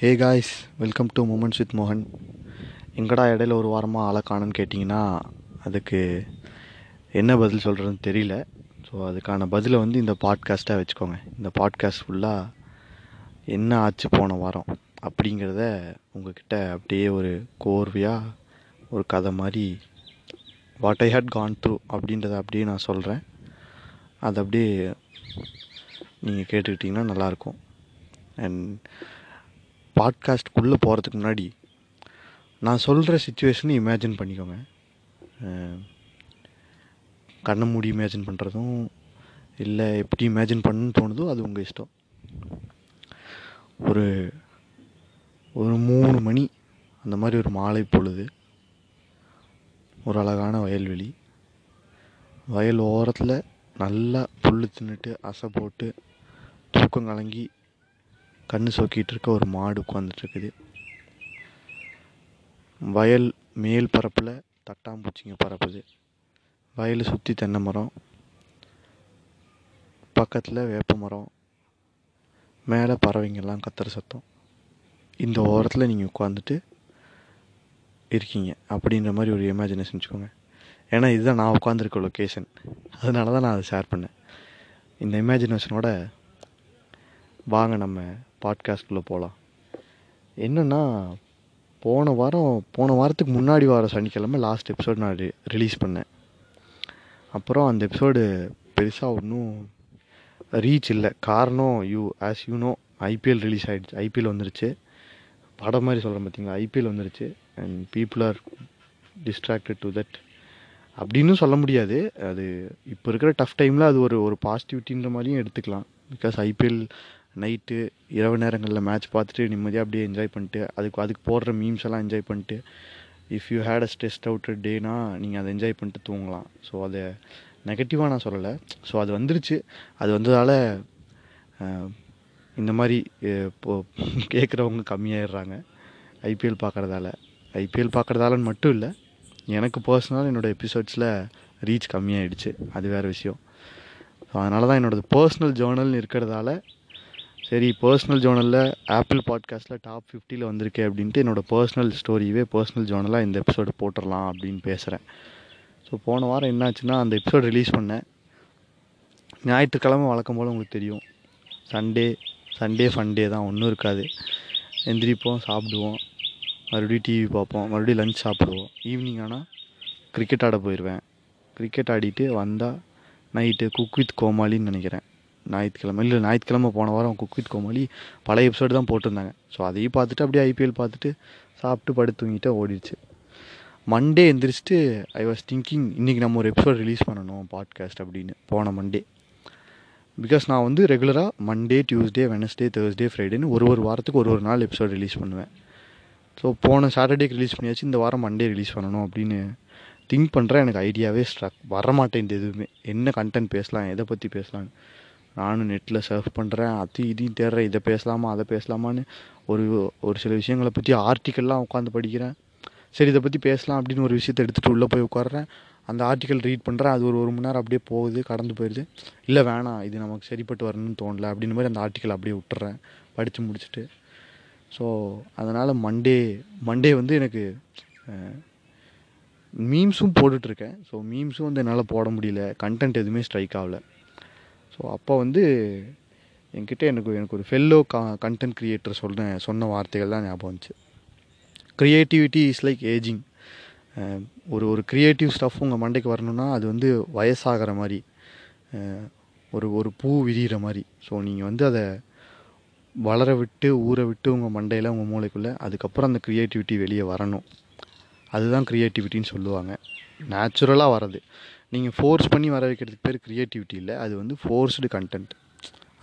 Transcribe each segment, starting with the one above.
Hey guys welcome to moments with மோகன் எங்கடா இடையில ஒரு வாரமாக ஆளை காணுன்னு கேட்டிங்கன்னா அதுக்கு என்ன பதில் சொல்கிறதுன்னு தெரியல. ஸோ அதுக்கான பதிலை வந்து இந்த பாட்காஸ்ட்டாக வச்சுக்கோங்க. இந்த பாட்காஸ்ட் ஃபுல்லாக என்ன ஆச்சு போன வாரம் அப்படிங்கிறத உங்ககிட்ட அப்படியே ஒரு கோர்வையாக ஒரு கதை மாதிரி what I had gone through அப்படின்றத அப்படியே நான் சொல்கிறேன் அது அப்படியே நீங்கள் கேட்டுக்கிட்டிங்கன்னா நல்லாயிருக்கும். அண்ட் பாட்காஸ்ட்குள்ளே போகிறதுக்கு முன்னாடி நான் சொல்கிற சுச்சுவேஷனை இமேஜின் பண்ணிக்கோங்க. கண்ணை மூடி இமேஜின் பண்ணுறதும் இல்லை எப்படி இமேஜின் பண்ணணும்னு தோணுதோ அது உங்கள் இஷ்டம். ஒரு ஒரு மூணு மணி அந்த மாதிரி ஒரு மாலை பொழுது ஒரு அழகான வயல்வெளி வயல் ஓரத்தில் நல்லா புல் தின்னுட்டு அசை போட்டு தூக்கம் கலங்கி கண்ணு சொக்கிட்டு இருக்க ஒரு மாடு உட்காந்துட்டு இருக்குது. வயல் மேல் பரப்பில் தட்டாம்பூச்சிங்க பரப்புது. வயலை சுற்றி தென்னை மரம். பக்கத்தில் வேப்ப மரம். மேலே பறவைங்கெல்லாம் கத்துற சத்தம். இந்த ஓரத்தில் நீங்கள் உட்காந்துட்டு இருக்கீங்க. அப்படின்ற மாதிரி ஒரு இமேஜினேஷன் வச்சுக்கோங்க. ஏன்னா இதுதான் நான் உட்காந்துருக்க லொக்கேஷன் அதனால தான் நான் அதை ஷேர் பண்ணேன். இந்த இமேஜினேஷனோட வாங்க நம்ம பாட்காஸ்ட்குள்ளே போகலாம் என்னென்னா போன வாரம் போன வாரத்துக்கு முன்னாடி வாரம் சனிக்கிழமை லாஸ்ட் எபிசோட் நான் ரிலீஸ் பண்ணேன். அப்புறம் அந்த எபிசோடு பெருசாக ஒன்றும் ரீச் இல்லை. காரணம் you as you know IPL release ஆகிடுச்சு ஐபிஎல் வந்துருச்சு. படம் மாதிரி சொல்கிறேன் பார்த்தீங்களா ஐபிஎல் வந்துருச்சு. And people are distracted to that அப்படின்னு சொல்ல முடியாது. அது இப்போ இருக்கிற டஃப் டைமில் அது ஒரு ஒரு பாசிட்டிவிட்டின்ற மாதிரியும் எடுத்துக்கலாம். பிகாஸ் ஐபிஎல் நைட்டு இரவு நேரங்களில் மேட்ச் பார்த்துட்டு நிம்மதியாக அப்படியே என்ஜாய் பண்ணிட்டு அதுக்கு அதுக்கு போடுற மீம்ஸ் எல்லாம் என்ஜாய் பண்ணிட்டு if you had a stressed out டேனா நீங்கள் அதை என்ஜாய் பண்ணிட்டு தூங்கலாம். ஸோ அதை நெகட்டிவாக நான் சொல்லலை. ஸோ அது வந்துருச்சு. அது வந்ததால் இந்த மாதிரி இப்போ கேட்குறவங்க கம்மியாயிடுறாங்க. ஐபிஎல் பார்க்குறதால. ஐபிஎல் பார்க்குறதாலன்னு மட்டும் இல்லை எனக்கு பர்சனலாக என்னோடய எபிசோட்ஸில் ரீச் கம்மியாயிடுச்சு. அது வேறு விஷயம். ஸோ அதனால தான் என்னோடய பர்சனல் ஜேர்னல்னு இருக்கிறதால சரி பர்சனல் ஜோனலில் ஆப்பிள் பாட்காஸ்ட்டில் டாப் ஃபிஃப்டியில் வந்திருக்கே அப்படின்ட்டு என்னோடய பர்சனல் ஸ்டோரியவே பர்சனல் ஜோனலாக இந்த எபிசோடு போட்டுடலாம் அப்படின்னு பேசுகிறேன் ஸோ போன வாரம் என்னாச்சுன்னா அந்த எபிசோடு ரிலீஸ் பண்ணேன். ஞாயிற்றுக்கிழமை வழக்கம் போல் உங்களுக்கு தெரியும். சண்டே சண்டே ஃபண்டே தான் ஒன்றும் இருக்காது. எந்திரிப்போம் சாப்பிடுவோம். மறுபடியும் டிவி பார்ப்போம். மறுபடியும் லஞ்ச் சாப்பிடுவோம். ஈவினிங் ஆனால் கிரிக்கெட் ஆட போயிடுவேன் கிரிக்கெட் ஆடிட்டு வந்தால் நைட்டு குக் வித் கோமாளின்னு நினைக்கிறேன். ஞாயிற்றுக்கிழமை இல்லை ஞாயிற்றுக்கிழமை போன வாரம் குக் வித் கோமாளி பழைய எபிசோடு தான் போட்டிருந்தாங்க. ஸோ அதையும் பார்த்துட்டு அப்படியே ஐபிஎல் பார்த்துட்டு சாப்பிட்டு படுத்து தூங்கிட்டு ஓடிடுச்சு. மண்டே எந்திரிச்சிட்டு ஐ வாஸ் திங்கிங் இன்றைக்கி நம்ம ஒரு எபிசோட் ரிலீஸ் பண்ணணும் பாட்காஸ்ட் அப்படின்னு போன மண்டே பிகாஸ் நான் வந்து ரெகுலராக மண்டே டியூஸ்டே வெனஸ்டே தேர்ஸ்டே ஃப்ரைடேன்னு ஒரு ஒரு வாரத்துக்கு ஒரு ஒரு நாள் எபிசோட் ரிலீஸ் பண்ணுவேன். ஸோ போன சாட்டர்டேக்கு ரிலீஸ் பண்ணியாச்சு இந்த வாரம் மண்டே ரிலீஸ் பண்ணணும் அப்படின்னு திங்க் பண்ணுறேன் எனக்கு ஐடியாவே ஸ்ட்ரக் வர இந்த எதுவுமே. என்ன கண்டென்ட் பேசலாம் எதை பற்றி பேசலாம் நானும் நெட்டில் சர்ஃப் பண்ணுறேன் அது இதையும் தேடுறேன். இதை பேசலாமா அதை பேசலாமான்னு ஒரு ஒரு சில விஷயங்களை பற்றி ஆர்டிக்கல்லாம் உட்காந்து படிக்கிறேன். சரி இதை பற்றி பேசலாம் அப்படின்னு ஒரு விஷயத்தை எடுத்துகிட்டு உள்ளே போய் உட்காடுறேன் அந்த ஆர்டிக்கல் ரீட் பண்ணுறேன் அது ஒரு ஒரு மணி நேரம் அப்படியே போகுது கடந்து போயிடுது இல்லை வேணாம். இது நமக்கு சரிப்பட்டு வரணும்னு தோணல. அப்படின்னு மாதிரி அந்த ஆர்டிக்கல் அப்படியே விட்டுறேன். படித்து முடிச்சுட்டு. ஸோ அதனால் மண்டே மண்டே வந்து எனக்கு மீம்ஸும் போட்டுட்ருக்கேன் ஸோ மீம்ஸும் வந்து என்னால் போட முடியல. கண்டென்ட் எதுவுமே ஸ்ட்ரைக் ஆகல. ஸோ அப்போ வந்து என்கிட்ட எனக்கு எனக்கு ஒரு ஃபெல்லோ கா கண்டென்ட் க்ரியேட்டர் சொன்ன சொன்ன வார்த்தைகள் தான் ஞாபகம் வந்துச்சு. க்ரியேட்டிவிட்டி இஸ் லைக் ஏஜிங் ஒரு ஒரு க்ரியேட்டிவ் ஸ்டஃப் உங்கள் மண்டைக்கு வரணும்னா அது வந்து வயசாகிற மாதிரி ஒரு ஒரு பூ விரிகிற மாதிரி. ஸோ நீங்கள் வந்து அதை வளர விட்டு ஊற விட்டு உங்கள் மண்டையில் உங்கள் மூளைக்குள்ளே அதுக்கப்புறம் அந்த க்ரியேட்டிவிட்டி வெளியே வரணும். அதுதான் க்ரியேட்டிவிட்டின்னு சொல்லுவாங்க. நேச்சுரலாக வர்றது நீங்கள் ஃபோர்ஸ் பண்ணி வர வைக்கிறதுக்கு பேர் க்ரியேட்டிவிட்டி இல்லை. அது வந்து ஃபோர்ஸ்டு கண்டென்ட்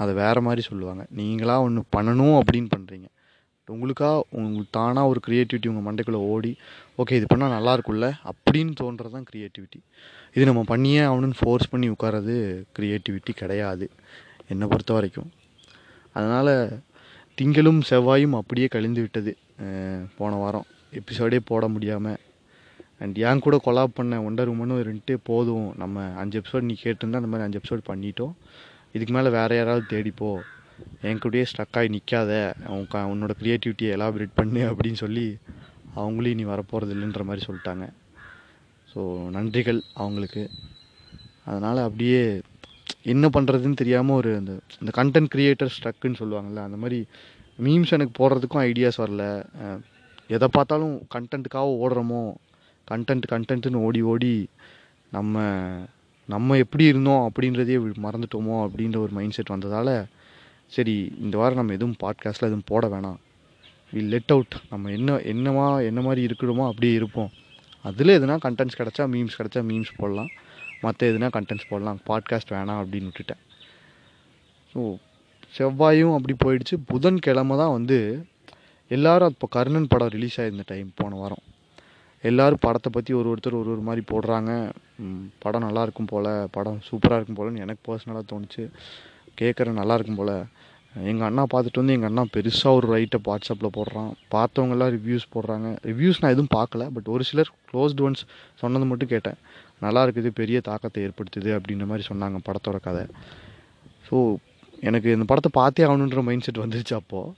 அதை வேறு மாதிரி சொல்லுவாங்க. நீங்களாக ஒன்று பண்ணணும் அப்படின்னு பண்ணுறீங்க உங்களுக்காக உங்களுக்கு தானாக ஒரு க்ரியேட்டிவிட்டி உங்கள் மண்டைக்குள்ளே ஓடி ஓகே இது பண்ணால் நல்லா இருக்கும்ல அப்படின்னு தோன்றது தான் க்ரியேட்டிவிட்டி இது நம்ம பண்ணியே ஆகணும்னு ஃபோர்ஸ் பண்ணி உட்கார்றது க்ரியேட்டிவிட்டி கிடையாது. என்னை பொறுத்த வரைக்கும். அதனால் திங்களும் செவ்வாயும் அப்படியே கழிந்து விட்டது. போன வாரம். எபிசோடே போட முடியாமல் அண்ட் என் கூட கொலாப் பண்ண ஒண்டர் உமனும் இருந்துட்டு போதும். நம்ம அஞ்சு எபிசோட் நீ கேட்டிருந்தா அந்த மாதிரி அஞ்சு எபிசோட் பண்ணிட்டோம். இதுக்கு மேலே வேறு யாராவது தேடிப்போ என் கூடயே ஸ்டக்காகி நிற்காத அவங்க உன்னோட க்ரியேட்டிவிட்டியை எலாபரேட் பண்ணு அப்படின்னு சொல்லி அவங்களையும் நீ வரப்போகிறது இல்லைன்ற மாதிரி சொல்லிட்டாங்க. ஸோ நன்றிகள் அவங்களுக்கு. அதனால் அப்படியே என்ன பண்ணுறதுன்னு தெரியாமல் ஒரு அந்த இந்த கண்டென்ட் க்ரியேட்டர் ஸ்ட்ரக்குன்னு சொல்லுவாங்கள்ல அந்த மாதிரி மீம்ஸ் எனக்கு போடுறதுக்கும் ஐடியாஸ் வரல. எதை பார்த்தாலும் கண்டென்ட்டுக்காக ஓடுறோமோ கண்டென்ட் கண்டென்ட்டுன்னு ஓடி ஓடி நம்ம நம்ம எப்படி இருந்தோம் அப்படின்றதே மறந்துட்டோமோ அப்படின்ற ஒரு மைண்ட் செட் வந்ததால் சரி இந்த வாரம் நம்ம எதுவும் பாட்காஸ்ட்டில் எதுவும் போட வேணாம். வி லெட் அவுட் நம்ம என்ன என்னமா என்ன மாதிரி இருக்கிறோமோ அப்படியே இருப்போம். அதில் எதுனா கண்டென்ட்ஸ் கிடச்சா மீம்ஸ் கிடச்சா மீம்ஸ் போடலாம். மற்ற எதுனா கண்டென்ட்ஸ் போடலாம். பாட்காஸ்ட் வேணாம் அப்படின்னு விட்டுட்டேன். ஸோ செவ்வாயும் அப்படி போயிடுச்சு. புதன்கிழமை தான் வந்து எல்லாரும் இப்போ கர்ணன் படம் ரிலீஸ் ஆகிருந்த டைம் போன வாரம். எல்லாரும் படத்தை பற்றி ஒரு ஒருத்தர் ஒரு ஒரு மாதிரி போடுறாங்க. படம் நல்லா இருக்கும் போல் படம் சூப்பராக இருக்கும் போலன்னு எனக்கு பர்சனலாக தோணுச்சு. கேட்குற நல்லா இருக்கும் போல். எங்கள் அண்ணா பார்த்துட்டு வந்து எங்கள் அண்ணா பெருசாக ஒரு ரைட்டை வாட்ஸ்அப்பில் போடுறான். பார்த்தவங்கெல்லாம் ரிவ்யூஸ் போடுறாங்க. ரிவ்யூஸ் நான் எதுவும் பார்க்கல பட் ஒரு சிலர் க்ளோஸ்டு ஒன்ஸ் சொன்னது மட்டும் கேட்டேன். நல்லா இருக்குது பெரிய தாக்கத்தை ஏற்படுத்துது அப்படின்ற மாதிரி சொன்னாங்க படத்தோட கதை. ஸோ எனக்கு இந்த படத்தை பார்த்தே ஆகணுன்ற மைண்ட் செட் வந்துருச்சு அப்போது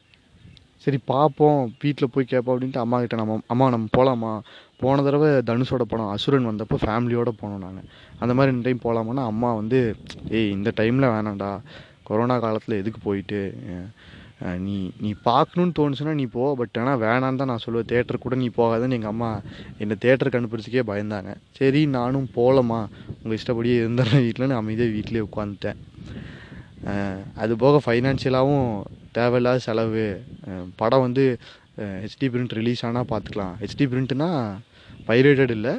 சரி பார்ப்போம் வீட்டில் போய் கேட்போம் அப்படின்ட்டு அம்மா கிட்ட நம்ம அம்மா நம்ம போகலாமா போன தடவை தனுஷோட படம் அசுரன் வந்தப்போ ஃபேமிலியோடு போனோம் நாங்கள் அந்த மாதிரி இந்த டைம் போகலாமான்னா அம்மா வந்து ஏய் இந்த டைமில் வேணாம்டா. கொரோனா காலத்தில் எதுக்கு போயிட்டு? நீ நீ பார்க்கணுன்னு தோணுச்சுன்னா நீ போ. பட் ஆனால் வேணான்னு தான் நான் சொல்லுவேன். தேட்டர் கூட நீ போகாதுன்னு எங்கள் அம்மா என்னை தேட்டருக்கு அனுப்புறதுக்கே பயந்தாங்க. சரி நானும் போகலம்மா உங்கள் இஷ்டப்படியே இருந்துடுறேன் வீட்டில்னு அமைதியாக வீட்டிலே உட்காந்துட்டேன். அதுபோக அது போக ஃபைனான்ஷியலாகவும் தேவையில்லாத செலவு. படம் வந்து ஹெச்டி பிரிண்ட் ரிலீஸ் ஆனால் பார்த்துக்கலாம் ஹெச்டி பிரிண்ட்னா பைரேட்டட் இல்லை.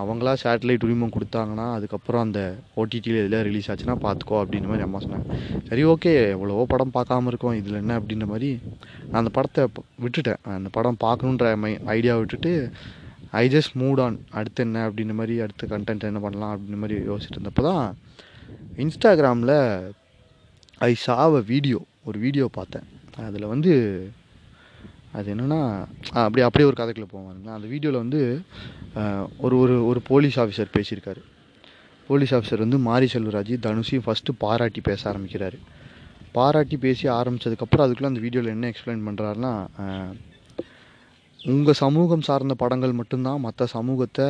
அவங்களா சேட்டலைட் உரிமம் கொடுத்தாங்கன்னா அதுக்கப்புறம் அந்த ஓடிடியில் எதில் ரிலீஸ் ஆச்சுன்னா பார்த்துக்கோ அப்படின்ற மாதிரி அம்மா சொன்னாங்க. சரி ஓகே எவ்வளவோ படம் பார்க்காம இருக்கோம். இதில் என்ன அப்படின்ற மாதிரி நான் அந்த படத்தை விட்டுட்டேன். அந்த படம் பார்க்கணுன்ற மை ஐடியா விட்டுட்டு ஐ ஜஸ்ட் மூட் ஆன் அடுத்து என்ன அப்படின்ற மாதிரி அடுத்த கண்டென்ட் என்ன பண்ணலாம் அப்படின்ற மாதிரி யோசிச்சுட்டு இருந்தப்போ தான் இன்ஸ்டாகிராமில் ஐ சாவ வீடியோ ஒரு வீடியோ பார்த்தேன். அதில் வந்து அது என்னென்னா அப்படி அப்படியே ஒரு கதைக்குள்ள போவாங்க அந்த வீடியோவில் வந்து ஒரு ஒரு ஒரு போலீஸ் ஆஃபீஸர் பேசியிருக்காரு. போலீஸ் ஆஃபீஸர் வந்து மாரி செல்வராஜ் தனுஷையும் ஃபஸ்ட்டு பாராட்டி பேச ஆரம்பிக்கிறாரு. பாராட்டி பேசி ஆரம்பித்ததுக்கப்புறம் அதுக்குள்ளே அந்த வீடியோவில் என்ன எக்ஸ்பிளைன் பண்ணுறாருன்னா உங்கள் சமூகம் சார்ந்த படங்கள் மட்டும்தான் மற்ற சமூகத்தை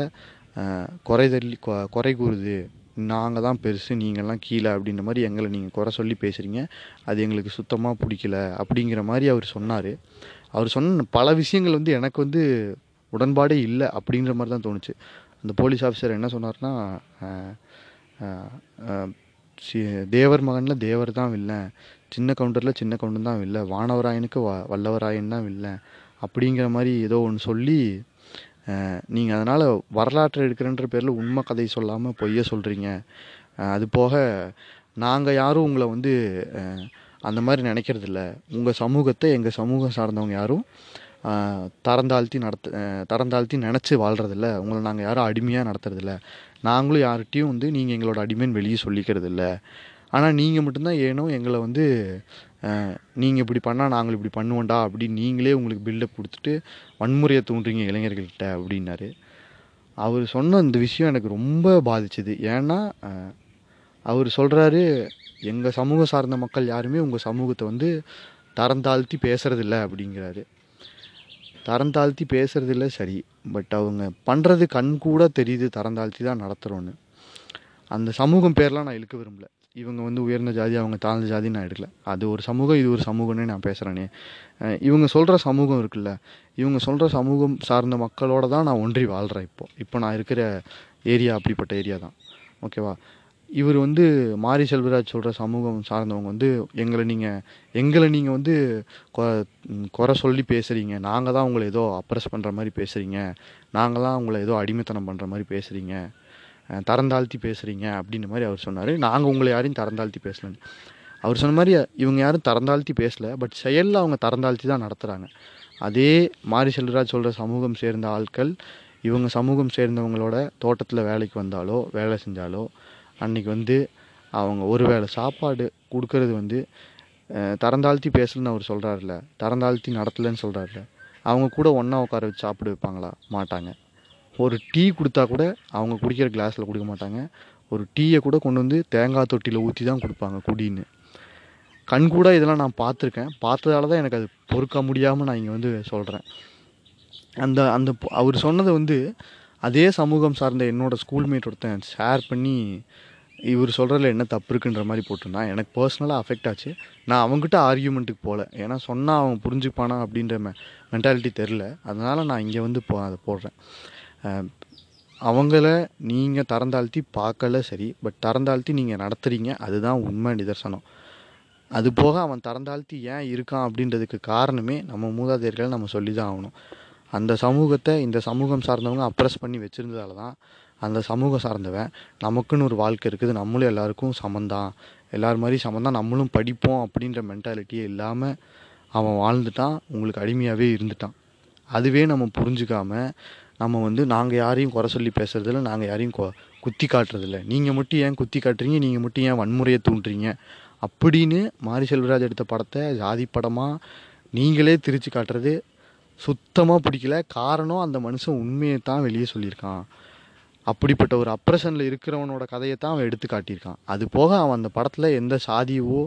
குறைதள்ளி குறை குறை கூறுது. நாங்கள் தான் பெருசு நீங்கள்லாம் கீழே அப்படின்ற மாதிரி எங்களை நீங்கள் குறை சொல்லி பேசுகிறீங்க அது எங்களுக்கு சுத்தமாக பிடிக்கல அப்படிங்கிற மாதிரி அவர் சொன்னார். அவர் சொன்ன பல விஷயங்கள் வந்து எனக்கு வந்து உடன்பாடே இல்லை அப்படிங்கிற மாதிரி தான் தோணுச்சு. அந்த போலீஸ் ஆஃபீஸர் என்ன சொன்னார்னா சி- தேவர் மகனில் தேவர் தான் வில்லன் சின்ன கவுண்டரில் சின்ன கவுண்டர் தான் வில்ல. வானவராயனுக்கு வ வல்லவராயன் தான் வில்லன் அப்படிங்கிற மாதிரி ஏதோ ஒன்று சொல்லி நீங்கள் அதனால் வரலாற்றை எடுக்கிறன்ற பேரில் உண்மை கதை சொல்லாமல் பொய்ய சொல்கிறீங்க அது போக நாங்கள் யாரும் உங்களை வந்து அந்த மாதிரி நினைக்கிறதில்ல. உங்கள் சமூகத்தை எங்கள் சமூகம் சார்ந்தவங்க யாரும் தரந்தாழ்த்தி நடத்த தரந்தாழ்த்தி நினச்சி வாழ்கிறதில்ல உங்களை நாங்கள் யாரும் அடிமையாக நடத்துறதில்ல. நாங்களும் யார்கிட்டையும் வந்து நீங்கள் எங்களோட அடிமைன்னு வெளியே சொல்லிக்கிறது இல்லை ஆனால் நீங்கள் மட்டும்தான் ஏனோ எங்களை வந்து நீங்கள் இப்படி பண்ணால் நாங்கள் இப்படி பண்ணுவோண்டா அப்படின்னு நீங்களே உங்களுக்கு பில்டப் கொடுத்துட்டு வன்முறையை தூண்டுறீங்க இளைஞர்கள்கிட்ட அப்படின்னாரு. அவர் சொன்ன இந்த விஷயம் எனக்கு ரொம்ப பாதிச்சுது. ஏன்னா அவர் சொல்கிறாரு எங்கள் சமூகம் சார்ந்த மக்கள் யாருமே உங்கள் சமூகத்தை வந்து தரம் தாழ்த்தி பேசுகிறதில்ல அப்படிங்கிறாரு. தரந்தாழ்த்தி பேசுறதில்ல சரி. பட் அவங்க பண்ணுறது கண் கூட தெரியுது தரந்தாழ்த்தி தான் நடத்துகிறோன்னு அந்த சமூகம் பேர்லாம் நான் இழுக்க விரும்பல. இவங்க வந்து உயர்ந்த ஜாதி அவங்க தாழ்ந்த ஜாதி நான் எடுக்கல. அது ஒரு சமூகம் இது ஒரு சமூகம்னு நான் பேசுகிறேனே இவங்க சொல்கிற சமூகம் இருக்குல்ல இவங்க சொல்கிற சமூகம் சார்ந்த மக்களோட தான் நான் ஒன்றி வாழ்கிறேன் இப்போ. இப்போ நான் இருக்கிற ஏரியா அப்படிப்பட்ட ஏரியா தான். ஓகேவா? இவர் வந்து மாரி செல்வராஜ் சொல்கிற சமூகம் சார்ந்தவங்க வந்து எங்களை நீங்கள் எங்களை நீங்கள் வந்து கொ- குறை சொல்லி பேசுகிறீங்க நாங்கள் தான் உங்களை ஏதோ அப்ரஸ் பண்ணுற மாதிரி பேசுகிறீங்க நாங்கள் தான் உங்களை ஏதோ அடிமைத்தனம் பண்ணுற மாதிரி பேசுகிறீங்க தரந்தாழ்த்தி பேசுகிறீங்க அப்படின்ற மாதிரி அவர் சொன்னார். நாங்கள் உங்களை யாரையும் தரந்தாழ்த்தி பேசலன்னு. அவர் சொன்ன மாதிரி இவங்க யாரும் தரந்தாழ்த்தி பேசல பட் செயலில் அவங்க தரந்தாழ்த்தி தான் நடத்துகிறாங்க அதே மாரி செல்வராஜ் சொல்கிற சமூகம் சேர்ந்த ஆட்கள் இவங்க சமூகம் சேர்ந்தவங்களோட தோட்டத்தில் வேலைக்கு வந்தாலோ வேலை செஞ்சாலோ அன்னைக்கு வந்து அவங்க ஒரு வேளை சாப்பாடு கொடுக்கறது வந்து தரந்தாழ்த்தி பேசலன்னு அவர் சொல்கிறாருல தரந்தாழ்த்தி நடத்தலைன்னு சொல்கிறாருல அவங்க கூட ஒன்றா உட்கார வச்சு சாப்பிட வைப்பாங்களா? மாட்டாங்க. ஒரு டீ கொடுத்தா கூட அவங்க குடிக்கிற கிளாஸில் கொடுக்க மாட்டாங்க. ஒரு டீயை கூட கொண்டு வந்து தேங்காய் தொட்டியில் ஊற்றி தான் கொடுப்பாங்க குடின்னு. கண்கூட இதெல்லாம் நான் பார்த்துருக்கேன். பார்த்ததால தான் எனக்கு அது பொறுக்க முடியாமல் நான் இங்கே வந்து சொல்கிறேன் அந்த அந்த அவர் சொன்னது வந்து அதே சமூகம் சார்ந்த என்னோடய ஸ்கூல்மேட் ஒருத்தன் ஷேர் பண்ணி இவர் சொல்கிறதுல என்ன தப்பு இருக்குன்ற மாதிரி போட்டிருந்தான். எனக்கு பர்சனலாக அஃபெக்ட் ஆச்சு. நான் அவங்ககிட்ட ஆர்கியூமெண்ட்டுக்கு போகல ஏன்னா சொன்னால் அவன் புரிஞ்சுப்பானா அப்படின்ற மெ மென்டாலிட்டி தெரில அதனால் நான் இங்கே வந்து போ அதை போடுறேன். அவங்கள நீங்கள் தரந்தாழ்த்தி பார்க்கல சரி. பட் தரந்தாழ்த்தி நீங்கள் நடத்துகிறீங்க அதுதான் உண்மை நிதர்சனம். அது போக அவன் தரந்தாழ்த்தி ஏன் இருக்கான் அப்படின்றதுக்கு காரணமே நம்ம மூதாதையர்களை நம்ம சொல்லி தான் ஆகணும். அந்த சமூகத்தை இந்த சமூகம் சார்ந்தவங்க அப்ரஸ் பண்ணி வச்சுருந்ததால தான் அந்த சமூகம் சார்ந்தவன். நமக்குன்னு ஒரு வாழ்க்கை இருக்குது. நம்மளும் எல்லாருக்கும் சமந்தான். எல்லார் மாதிரி சமந்தான். நம்மளும் படிப்போம் அப்படின்ற மென்டாலிட்டியே இல்லாமல் அவன் வாழ்ந்துட்டான். உங்களுக்கு அடிமையாகவே இருந்துட்டான். அதுவே நம்ம புரிஞ்சுக்காம நம்ம வந்து நாங்கள் யாரையும் குறை சொல்லி பேசுகிறதில்ல நாங்கள் யாரையும் கொ குத்தி காட்டுறதில்ல. நீங்கள் மட்டும் ஏன் குத்தி காட்டுறீங்க? நீங்கள் மட்டும் ஏன் வன்முறையை தூண்டுறீங்க? அப்படின்னு மாரி செல்வராஜ் எடுத்த படத்தை ஜாதி படமாக நீங்களே திரிச்சு காட்டுறது சுத்தமாக பிடிக்கல. காரணம் அந்த மனுஷன் உண்மையை தான் வெளியே சொல்லியிருக்கான். அப்படிப்பட்ட ஒரு அப்ரஷனில் இருக்கிறவனோட கதையை தான் அவன் எடுத்து காட்டியிருக்கான். அது போக அவன் அந்த படத்தில் எந்த சாதியவோ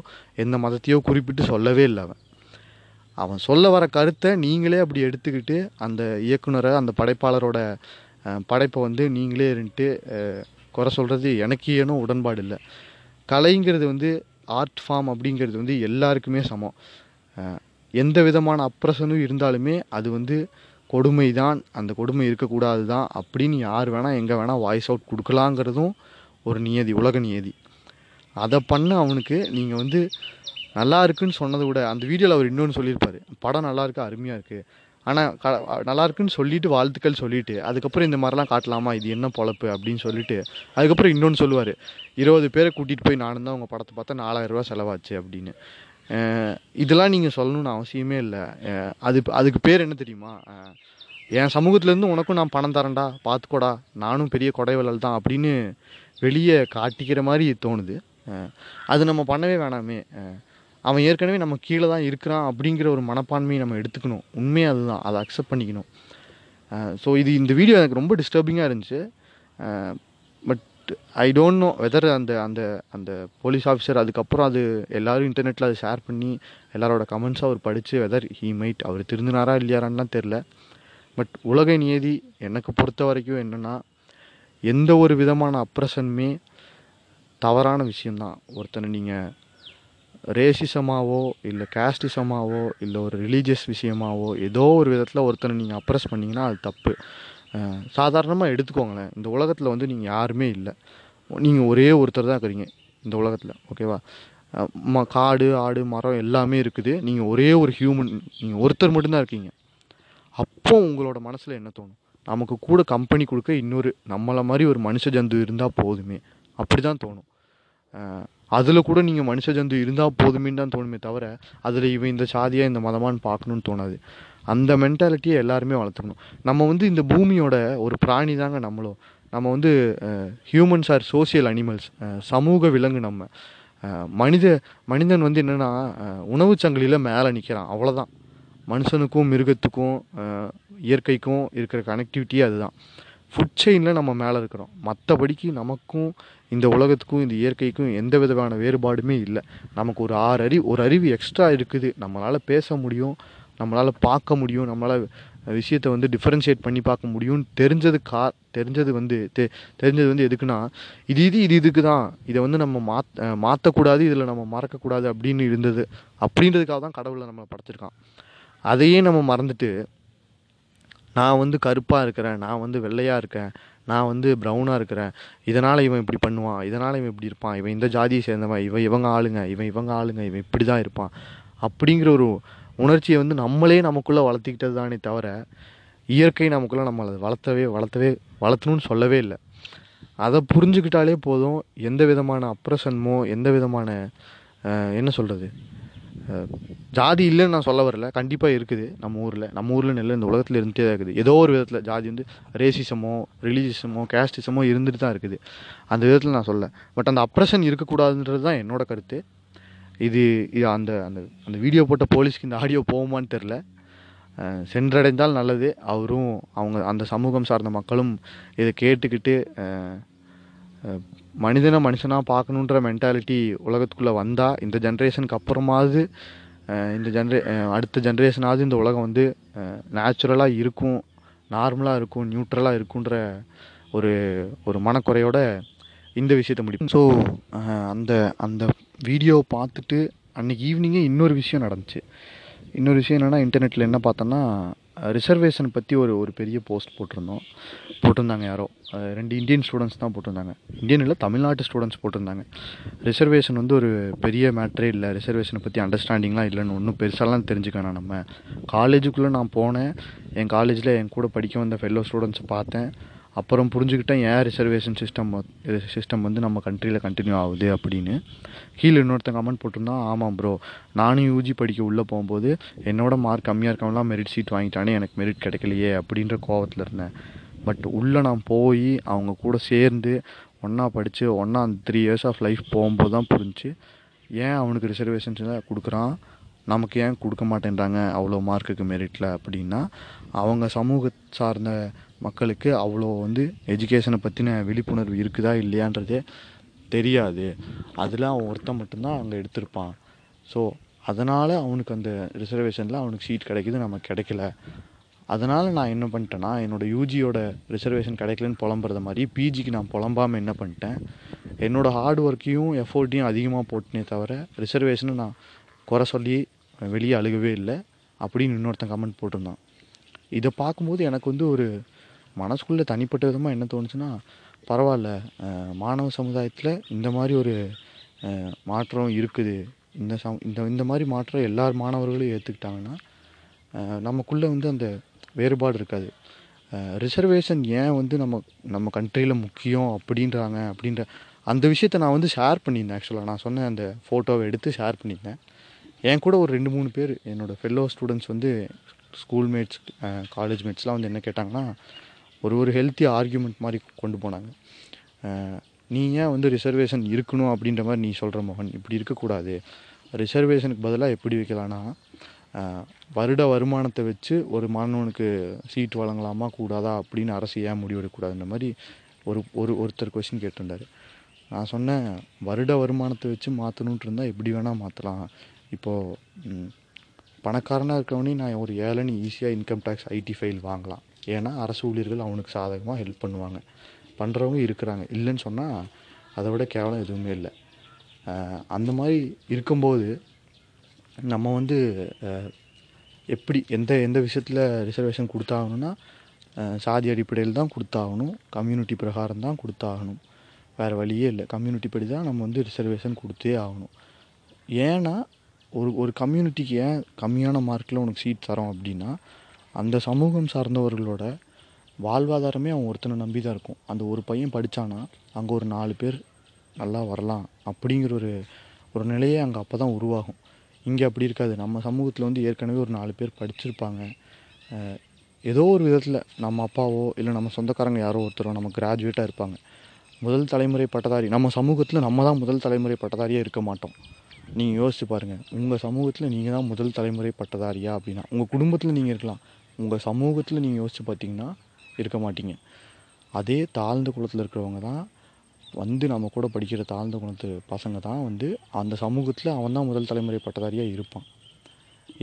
எந்த மதத்தையோ குறிப்பிட்டு சொல்லவே இல்லை அவன். அவன் சொல்ல வர கருத்தை நீங்களே அப்படி எடுத்துக்கிட்டு அந்த இயக்குனரை அந்த படைப்பாளரோட படைப்பை வந்து நீங்களே இருந்துட்டு குறை சொல்கிறது எனக்கு ஏனும் உடன்பாடு இல்லை. கலைங்கிறது வந்து ஆர்ட் ஃபார்ம் அப்படிங்கிறது வந்து எல்லாருக்குமே சமம். எந்த விதமான அப்ரஷனும் இருந்தாலுமே அது வந்து கொடுமை தான் அந்த கொடுமை இருக்கக்கூடாது தான் அப்படின்னு யார் வேணால் எங்கே வேணால் வாய்ஸ் அவுட் கொடுக்கலாங்கிறதும் ஒரு நியதி உலக நியதி. அதை பண்ண அவனுக்கு நீங்கள் வந்து நல்லா இருக்குன்னு சொன்னதை விட அந்த வீடியோவில் அவர் இன்னொன்று சொல்லியிருப்பார் படம் நல்லா இருக்கு அருமையாக இருக்குது ஆனால் க நல்லா இருக்குன்னு சொல்லிட்டு வாழ்த்துக்கள் சொல்லிட்டு அதுக்கப்புறம் இந்த மாதிரிலாம் காட்டலாமா இது என்ன பொழப்பு அப்படின்னு சொல்லிட்டு அதுக்கப்புறம் இன்னொன்று சொல்லுவார் இருபது பேரை கூட்டிகிட்டு போய் நானும் தான் உங்கள் படத்தை பார்த்தா நாலாயிரம் செலவாச்சு அப்படின்னு. இதெல்லாம் நீங்கள் சொல்லணும்னு அவசியமே இல்லை. அது அதுக்கு பேர் என்ன தெரியுமா? என் சமூகத்துலேருந்து உனக்கும் நான் பணம் தரேன்டா பார்த்துக்கோடா நானும் பெரிய கொடைவலல் தான் அப்படின்னு வெளியே காட்டிக்கிற மாதிரி தோணுது. அது நம்ம பண்ணவே வேணாமே. அவன் ஏற்கனவே நம்ம கீழே தான் இருக்கிறான் அப்படிங்கிற ஒரு மனப்பான்மையை நம்ம எடுத்துக்கணும். உண்மையாக அதுதான். அதை அக்செப்ட் பண்ணிக்கணும். ஸோ இது இந்த வீடியோ எனக்கு ரொம்ப டிஸ்டர்பிங்காக இருந்துச்சு. ஐ டோன்ட் நோ வெதர் அந்த அந்த அந்த போலீஸ் ஆஃபீஸர் அதுக்கப்புறம் அது எல்லோரும் இன்டர்நெட்டில் அதை ஷேர் பண்ணி எல்லாரோட கமெண்ட்ஸும் அவர் படித்து வெதர் ஹீ மைட் அவர் திருந்தினாரா இல்லையாரான்லாம் தெரில பட் உலக நியதி எனக்கு பொறுத்த வரைக்கும் என்னென்னா எந்த ஒரு விதமான அப்ரஷனுமே தவறான விஷயந்தான் ஒருத்தனை நீங்கள் ரேசிசமாவோ இல்லை கேஸ்டிசமாவோ இல்லை ஒரு ரிலீஜியஸ் விஷயமாவோ ஏதோ ஒரு விதத்தில் ஒருத்தனை நீங்கள் அப்ரஸ் பண்ணிங்கன்னா அது தப்பு. சாதாரணமாக எடுத்துக்கோங்களேன். இந்த உலகத்தில் வந்து நீங்கள் யாருமே இல்லை. நீங்கள் ஒரே ஒருத்தர் தான் இருக்கிறீங்க இந்த உலகத்தில் ஓகேவா ம காடு ஆடு மரம் எல்லாமே இருக்குது. நீங்கள் ஒரே ஒரு ஹியூமன் நீங்கள் ஒருத்தர் மட்டும்தான் இருக்கீங்க. அப்போ உங்களோட மனசில் என்ன தோணும்? நமக்கு கூட கம்பெனி கொடுக்க இன்னொரு நம்மளை மாதிரி ஒரு மனுஷ ஜந்து இருந்தால் போதுமே. அப்படி தான் தோணும் அதில் கூட நீங்கள் மனுஷ ஜந்து இருந்தால் போதுமேன்னு தான் தோணுமே தவிர அதில் இவன் இந்த சாதியாக இந்த மதமான்னு பார்க்கணுன்னு தோணாது. அந்த மென்டாலிட்டியை எல்லாருமே வளர்த்துக்கணும். நம்ம வந்து இந்த பூமியோட ஒரு பிராணி தாங்க நம்மளும் நம்ம வந்து ஹியூமன்ஸ் ஆர் சோசியல் அனிமல்ஸ் சமூக விலங்கு நம்ம. மனித மனிதன் வந்து என்னென்னா உணவுச் சங்கிலியில் மேலே நிற்கிறான் அவ்வளோதான் மனுஷனுக்கும் மிருகத்துக்கும் இயற்கைக்கும் இருக்கிற கனெக்டிவிட்டியே அதுதான். ஃபுட் செயினில் நம்ம மேலே இருக்கிறோம். மற்றபடிக்கு நமக்கும் இந்த உலகத்துக்கும் இந்த இயற்கைக்கும் எந்த விதமான வேறுபாடுமே இல்லை. நமக்கு ஒரு ஆறு அறிவு ஒரு அறிவு எக்ஸ்ட்ரா இருக்குது. நம்மளால் பேச முடியும். நம்மளால் பார்க்க முடியும் நம்மளால் விஷயத்தை வந்து டிஃப்ரென்ஷியேட் பண்ணி பார்க்க முடியும்னு தெரிஞ்சது கா தெரிஞ்சது வந்து தெ தெரிஞ்சது வந்து எதுக்குன்னா இது இது இது இதுக்கு தான். இதை வந்து நம்ம மாத் மாற்றக்கூடாது இதில் நம்ம மறக்கக்கூடாது அப்படின்னு இருந்தது. அப்படின்றதுக்காக தான் கடவுளை நம்மளை படைச்சிருக்கான். அதையே நம்ம மறந்துட்டு நான் வந்து கருப்பாக இருக்கிறேன் நான் வந்து வெள்ளையாக இருக்கேன் நான் வந்து ப்ரௌனாக இருக்கிறேன். இதனால் இவன் இப்படி பண்ணுவான் இதனால் இவன் இப்படி இருப்பான் இவன் இந்த ஜாதியை சேர்ந்தவன் இவன் இவங்க ஆளுங்க இவன் இவங்க ஆளுங்க இவன் இப்படி தான் இருப்பான். அப்படிங்கிற ஒரு உணர்ச்சியை வந்து நம்மளே நமக்குள்ளே வளர்த்திக்கிட்டது தானே தவிர இயற்கை நமக்குள்ளே நம்மளை வளர்த்தவே வளர்த்தவே வளர்த்தணும்னு சொல்லவே இல்லை. அதை புரிஞ்சுக்கிட்டாலே போதும் எந்த விதமான அப்ரஷன்மோ எந்த விதமான என்ன சொல்கிறது ஜாதி இல்லைன்னு நான் சொல்ல வரல. கண்டிப்பாக இருக்குது நம்ம ஊரில். நம்ம ஊரில் இல்லை இந்த உலகத்தில் இருந்துகிட்டே தான் இருக்குது. ஏதோ ஒரு விதத்தில் ஜாதி வந்து ரேசிசமோ ரிலீஜியஸமோ கேஸ்டிசமோ இருந்துட்டு தான் இருக்குது. அந்த விதத்தில் நான் சொல்ல. பட் அந்த அப்ரஷன் இருக்கக்கூடாதுன்றது தான் என்னோட கருத்து. இது இது அந்த அந்த அந்த வீடியோ போட்ட போலீஸ்க்கு இந்த ஆடியோ போகுமான்னு தெரில சென்றடைந்தால் நல்லது. அவரும் அவங்க அந்த சமூகம் சார்ந்த மக்களும் இதை கேட்டுக்கிட்டு மனிதனை மனுஷனாக பார்க்கணுன்ற மென்டாலிட்டி உலகத்துக்குள்ளே வந்தால் இந்த ஜென்ரேஷனுக்கு அப்புறமாவது இந்த ஜென்ரே அடுத்த ஜென்ரேஷனாவது இந்த உலகம் வந்து நேச்சுரலாக இருக்கும் நார்மலாக இருக்கும் நியூட்ரலாக இருக்குன்ற ஒரு ஒரு மனக்குறையோட இந்த விஷயத்த முடியும் ஸோ அந்த அந்த வீடியோ பார்த்துட்டு அன்னைக்கு ஈவினிங்கே இன்னொரு விஷயம் நடந்துச்சு. இன்னொரு விஷயம் என்னென்னா இன்டர்நெட்டில் என்ன பார்த்தோன்னா ரிசர்வேஷன் பற்றி ஒரு ஒரு பெரிய போஸ்ட் போட்டிருந்தோம். போட்டிருந்தாங்க யாரோ. ரெண்டு இந்தியன் ஸ்டூடெண்ட்ஸ் தான் போட்டிருந்தாங்க. இந்தியன் இல்லை தமிழ்நாட்டு ஸ்டூடெண்ட்ஸ் போட்டிருந்தாங்க. ரிசர்வேஷன் வந்து ஒரு பெரிய மேட்ரே இல்லை. ரிசர்வேஷனை பற்றி அண்டர்ஸ்டாண்டிங்லாம் இல்லைன்னு ஒன்றும் பெருசாலாம் தெரிஞ்சுக்கணும் நம்ம. காலேஜுக்குள்ளே நான் போனேன். என் காலேஜில் என் கூட படிக்க வந்த ஃபெல்லோ ஸ்டூடெண்ட்ஸை பார்த்தேன். அப்புறம் புரிஞ்சுக்கிட்டேன் ஏன் ரிசர்வேஷன் சிஸ்டம் சிஸ்டம் வந்து நம்ம கண்ட்ரியில் கண்டினியூ ஆகுது அப்படின்னு. கீழே இன்னொருத்தன் கமெண்ட் போட்டிருந்தான் ஆமாம் ப்ரோ நானும் யூஜி படிக்க உள்ளே போகும்போது என்னோட மார்க் கம்மியாக இருக்கவங்களாம் மெரிட் சீட் வாங்கிட்டானே எனக்கு மெரிட் கிடைக்கலையே அப்படின்ற கோவத்தில் இருந்தேன். பட் உள்ளே நான் போய் அவங்க கூட சேர்ந்து ஒன்றா படித்து ஒன்றா அந்த த்ரீ இயர்ஸ் ஆஃப் லைஃப் போகும்போது தான் புரிஞ்சுச்சு ஏன் அவனுக்கு ரிசர்வேஷன்ஸ் கொடுக்குறான்? நமக்கு ஏன் கொடுக்க மாட்டேன்றாங்க அவ்வளோ மார்க்குக்கு மெரிட்டில் அப்படின்னா அவங்க சமூக சார்ந்த மக்களுக்கு அவ்வளோ வந்து எஜுகேஷனை பற்றின விழிப்புணர்வு இருக்குதா இல்லையான்றதே தெரியாது. அதில் அவன் ஒருத்தன் மட்டும்தான் அங்கே எடுத்திருப்பான். ஸோ அதனால் அவனுக்கு அந்த ரிசர்வேஷனில் அவனுக்கு சீட் கிடைக்குது நமக்கு கிடைக்கல. அதனால் நான் என்ன பண்ணிட்டேன்னா என்னோடய யூஜியோட ரிசர்வேஷன் கிடைக்கலன்னு புலம்புறத மாதிரி பிஜிக்கு நான் புலம்பாமல் என்ன பண்ணிட்டேன் என்னோடய ஹார்ட் ஒர்க்கையும் எஃபோர்ட்டையும் அதிகமாக போட்டனே தவிர ரிசர்வேஷனை நான் குறை சொல்லி வெளியே அழுகவே இல்லை. அப்படின்னு இன்னொருத்தன் கமெண்ட் போட்டிருந்தான். இதை பார்க்கும்போது எனக்கு வந்து ஒரு மனசுக்குள்ளே தனிப்பட்ட விதமாக என்ன தோணுச்சுன்னா பரவாயில்ல மாணவ சமுதாயத்தில் இந்த மாதிரி ஒரு மாற்றம் இருக்குது. இந்த சம் இந்த இந்த மாதிரி மாற்றம் எல்லார் மாணவர்களும் ஏற்றுக்கிட்டாங்கன்னா நமக்குள்ளே வந்து அந்த வேறுபாடு இருக்காது. ரிசர்வேஷன் ஏன் வந்து நம்ம நம்ம கண்ட்ரியில் முக்கியம் அப்படின்றாங்க அப்படின்ற அந்த விஷயத்த நான் வந்து ஷேர் பண்ணியிருந்தேன் ஆக்சுவலாக நான் சொன்ன அந்த ஃபோட்டோவை எடுத்து ஷேர் பண்ணியிருந்தேன். என் கூட ஒரு ரெண்டு மூணு பேர் என்னோடய ஃபெல்லோ ஸ்டூடெண்ட்ஸ் வந்து ஸ்கூல் மேட்ஸ் காலேஜ் மேட்ஸ்லாம் வந்து என்ன கேட்டாங்கன்னா ஒரு ஒரு ஹெல்த்தி ஆர்கியூமெண்ட் மாதிரி கொண்டு போனாங்க. நீ ஏன் வந்து ரிசர்வேஷன் இருக்கணும் அப்படின்ற மாதிரி நீ சொல்கிற மோகன் இப்படி இருக்கக்கூடாது. ரிசர்வேஷனுக்கு பதிலாக எப்படி வைக்கலான்னா வருட வருமானத்தை வச்சு ஒரு மாணவனுக்கு சீட் வழங்கலாமா கூடாதா அப்படின்னு அரசு ஏன் முடிவெடுக்கக்கூடாதுன்ற மாதிரி ஒரு ஒரு ஒருத்தர் கொஸ்டின் கேட்டிருந்தார். நான் சொன்னேன் வருட வருமானத்தை வச்சு மாற்றணுன்ட்டு இருந்தால் எப்படி வேணால் மாற்றலாம் இப்போது பணக்காரனாக இருக்கவனே நான் ஒரு ஏழைன்னு ஈஸியாக இன்கம் டேக்ஸ் ஐடி ஃபைல் வாங்கலாம். ஏன்னா அரசு ஊழியர்கள் அவனுக்கு சாதகமாக ஹெல்ப் பண்ணுவாங்க. பண்ணுறவங்க இருக்கிறாங்க. இல்லைன்னு சொன்னால் அதை விட கேவலம் எதுவுமே இல்லை. அந்த மாதிரி இருக்கும்போது நம்ம வந்து எப்படி எந்த எந்த விஷயத்தில் ரிசர்வேஷன் கொடுத்தாகணும்னா சாதி அடிப்படையில் தான் கொடுத்தாகணும். கம்யூனிட்டி பிரகாரம் தான் கொடுத்தாகணும். வேறு வழியே இல்லை. கம்யூனிட்டி படி தான் நம்ம வந்து ரிசர்வேஷன் கொடுத்தே ஆகணும். ஏன்னா ஒரு ஒரு கம்யூனிட்டிக்கு ஏன் கம்மியான மார்க்கில் உனக்கு சீட் தரோம் அப்படின்னா அந்த சமூகம் சார்ந்தவர்களோட வாழ்வாதாரமே அவன் ஒருத்தனை நம்பி தான் இருக்கும். அந்த ஒரு பையன் படித்தானா அங்கே ஒரு நாலு பேர் நல்லா வரலாம் அப்படிங்கிற ஒரு ஒரு நிலையே அங்கே அப்போ தான் உருவாகும். இங்கே அப்படி இருக்காது. நம்ம சமூகத்தில் வந்து ஏற்கனவே ஒரு நாலு பேர் படிச்சிருப்பாங்க. ஏதோ ஒரு விதத்தில் நம்ம அப்பாவோ இல்லை நம்ம சொந்தக்காரங்க யாரோ ஒருத்தரோ நம்ம கிராஜுவேட்டாக இருப்பாங்க. முதல் தலைமுறை பட்டதாரி நம்ம சமூகத்தில் நம்ம தான் முதல் தலைமுறை பட்டதாரியாக இருக்க மாட்டோம். நீங்கள் யோசிச்சு பாருங்கள் உங்கள் சமூகத்தில் நீங்கள் தான் முதல் தலைமுறை பட்டதாரியா அப்படின்னா உங்கள் குடும்பத்தில் நீங்கள் இருக்கலாம். உங்கள் சமூகத்தில் நீங்கள் யோசித்து பார்த்தீங்கன்னா இருக்க மாட்டீங்க. அதே தாழ்ந்த குலத்தில் இருக்கிறவங்க தான் வந்து நம்ம கூட படிக்கிற தாழ்ந்த குணத்து பசங்க தான் வந்து அந்த சமூகத்தில் அவன் தான் முதல் தலைமுறை பட்டதாரியாக இருப்பான்.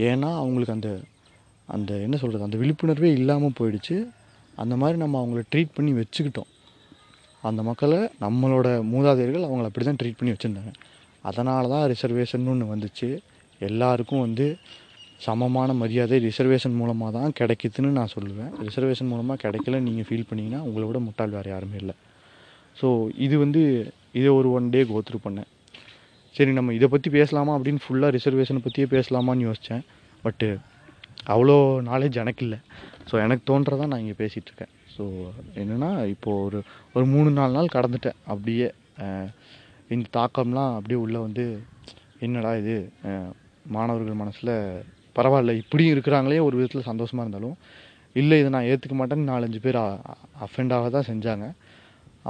ஏன்னா அவங்களுக்கு அந்த அந்த என்ன சொல்கிறது அந்த விழிப்புணர்வே இல்லாமல் போயிடுச்சு. அந்த மாதிரி நம்ம அவங்கள ட்ரீட் பண்ணி வச்சுக்கிட்டோம். அந்த மக்களை நம்மளோட மூதாதையர்கள் அவங்கள அப்படி தான் ட்ரீட் பண்ணி வச்சுருந்தாங்க. அதனால தான் ரிசர்வேஷன் ஒன்று வந்துச்சு. எல்லாருக்கும் வந்து சமமான மரியாதை ரிசர்வேஷன் மூலமாக தான் கிடைக்குதுன்னு நான் சொல்லுவேன். ரிசர்வேஷன் மூலமாக கிடைக்கல நீங்கள் ஃபீல் பண்ணிங்கன்னா உங்களை விட முட்டாள் வேறு யாருமே இல்லை. ஸோ இது வந்து இதை ஒரு ஒன் டே கோத்ரூ பண்ணேன். சரி நம்ம இதை பற்றி பேசலாமா அப்படின்னு ஃபுல்லாக ரிசர்வேஷனை பற்றியே பேசலாமான்னு யோசித்தேன் பட்டு அவ்வளோ நாலேஜ் எனக்கு இல்லை. ஸோ எனக்கு தோன்றதான் நான் இங்கே பேசிகிட்ருக்கேன் ஸோ என்னென்னா இப்போது ஒரு ஒரு மூணு நாலு நாள் கடந்துட்டேன். அப்படியே இந்த தாக்கம்லாம் அப்படியே உள்ளே வந்து என்னடா இது மாணவர்கள் மனசில் பரவாயில்ல இப்படியும் இருக்கிறாங்களே ஒரு விதத்தில் சந்தோஷமாக இருந்தாலும். இல்லை இதை நான் ஏற்றுக்க மாட்டேன்னு நாலஞ்சு பேர் அஃபெண்டாக தான் செஞ்சாங்க.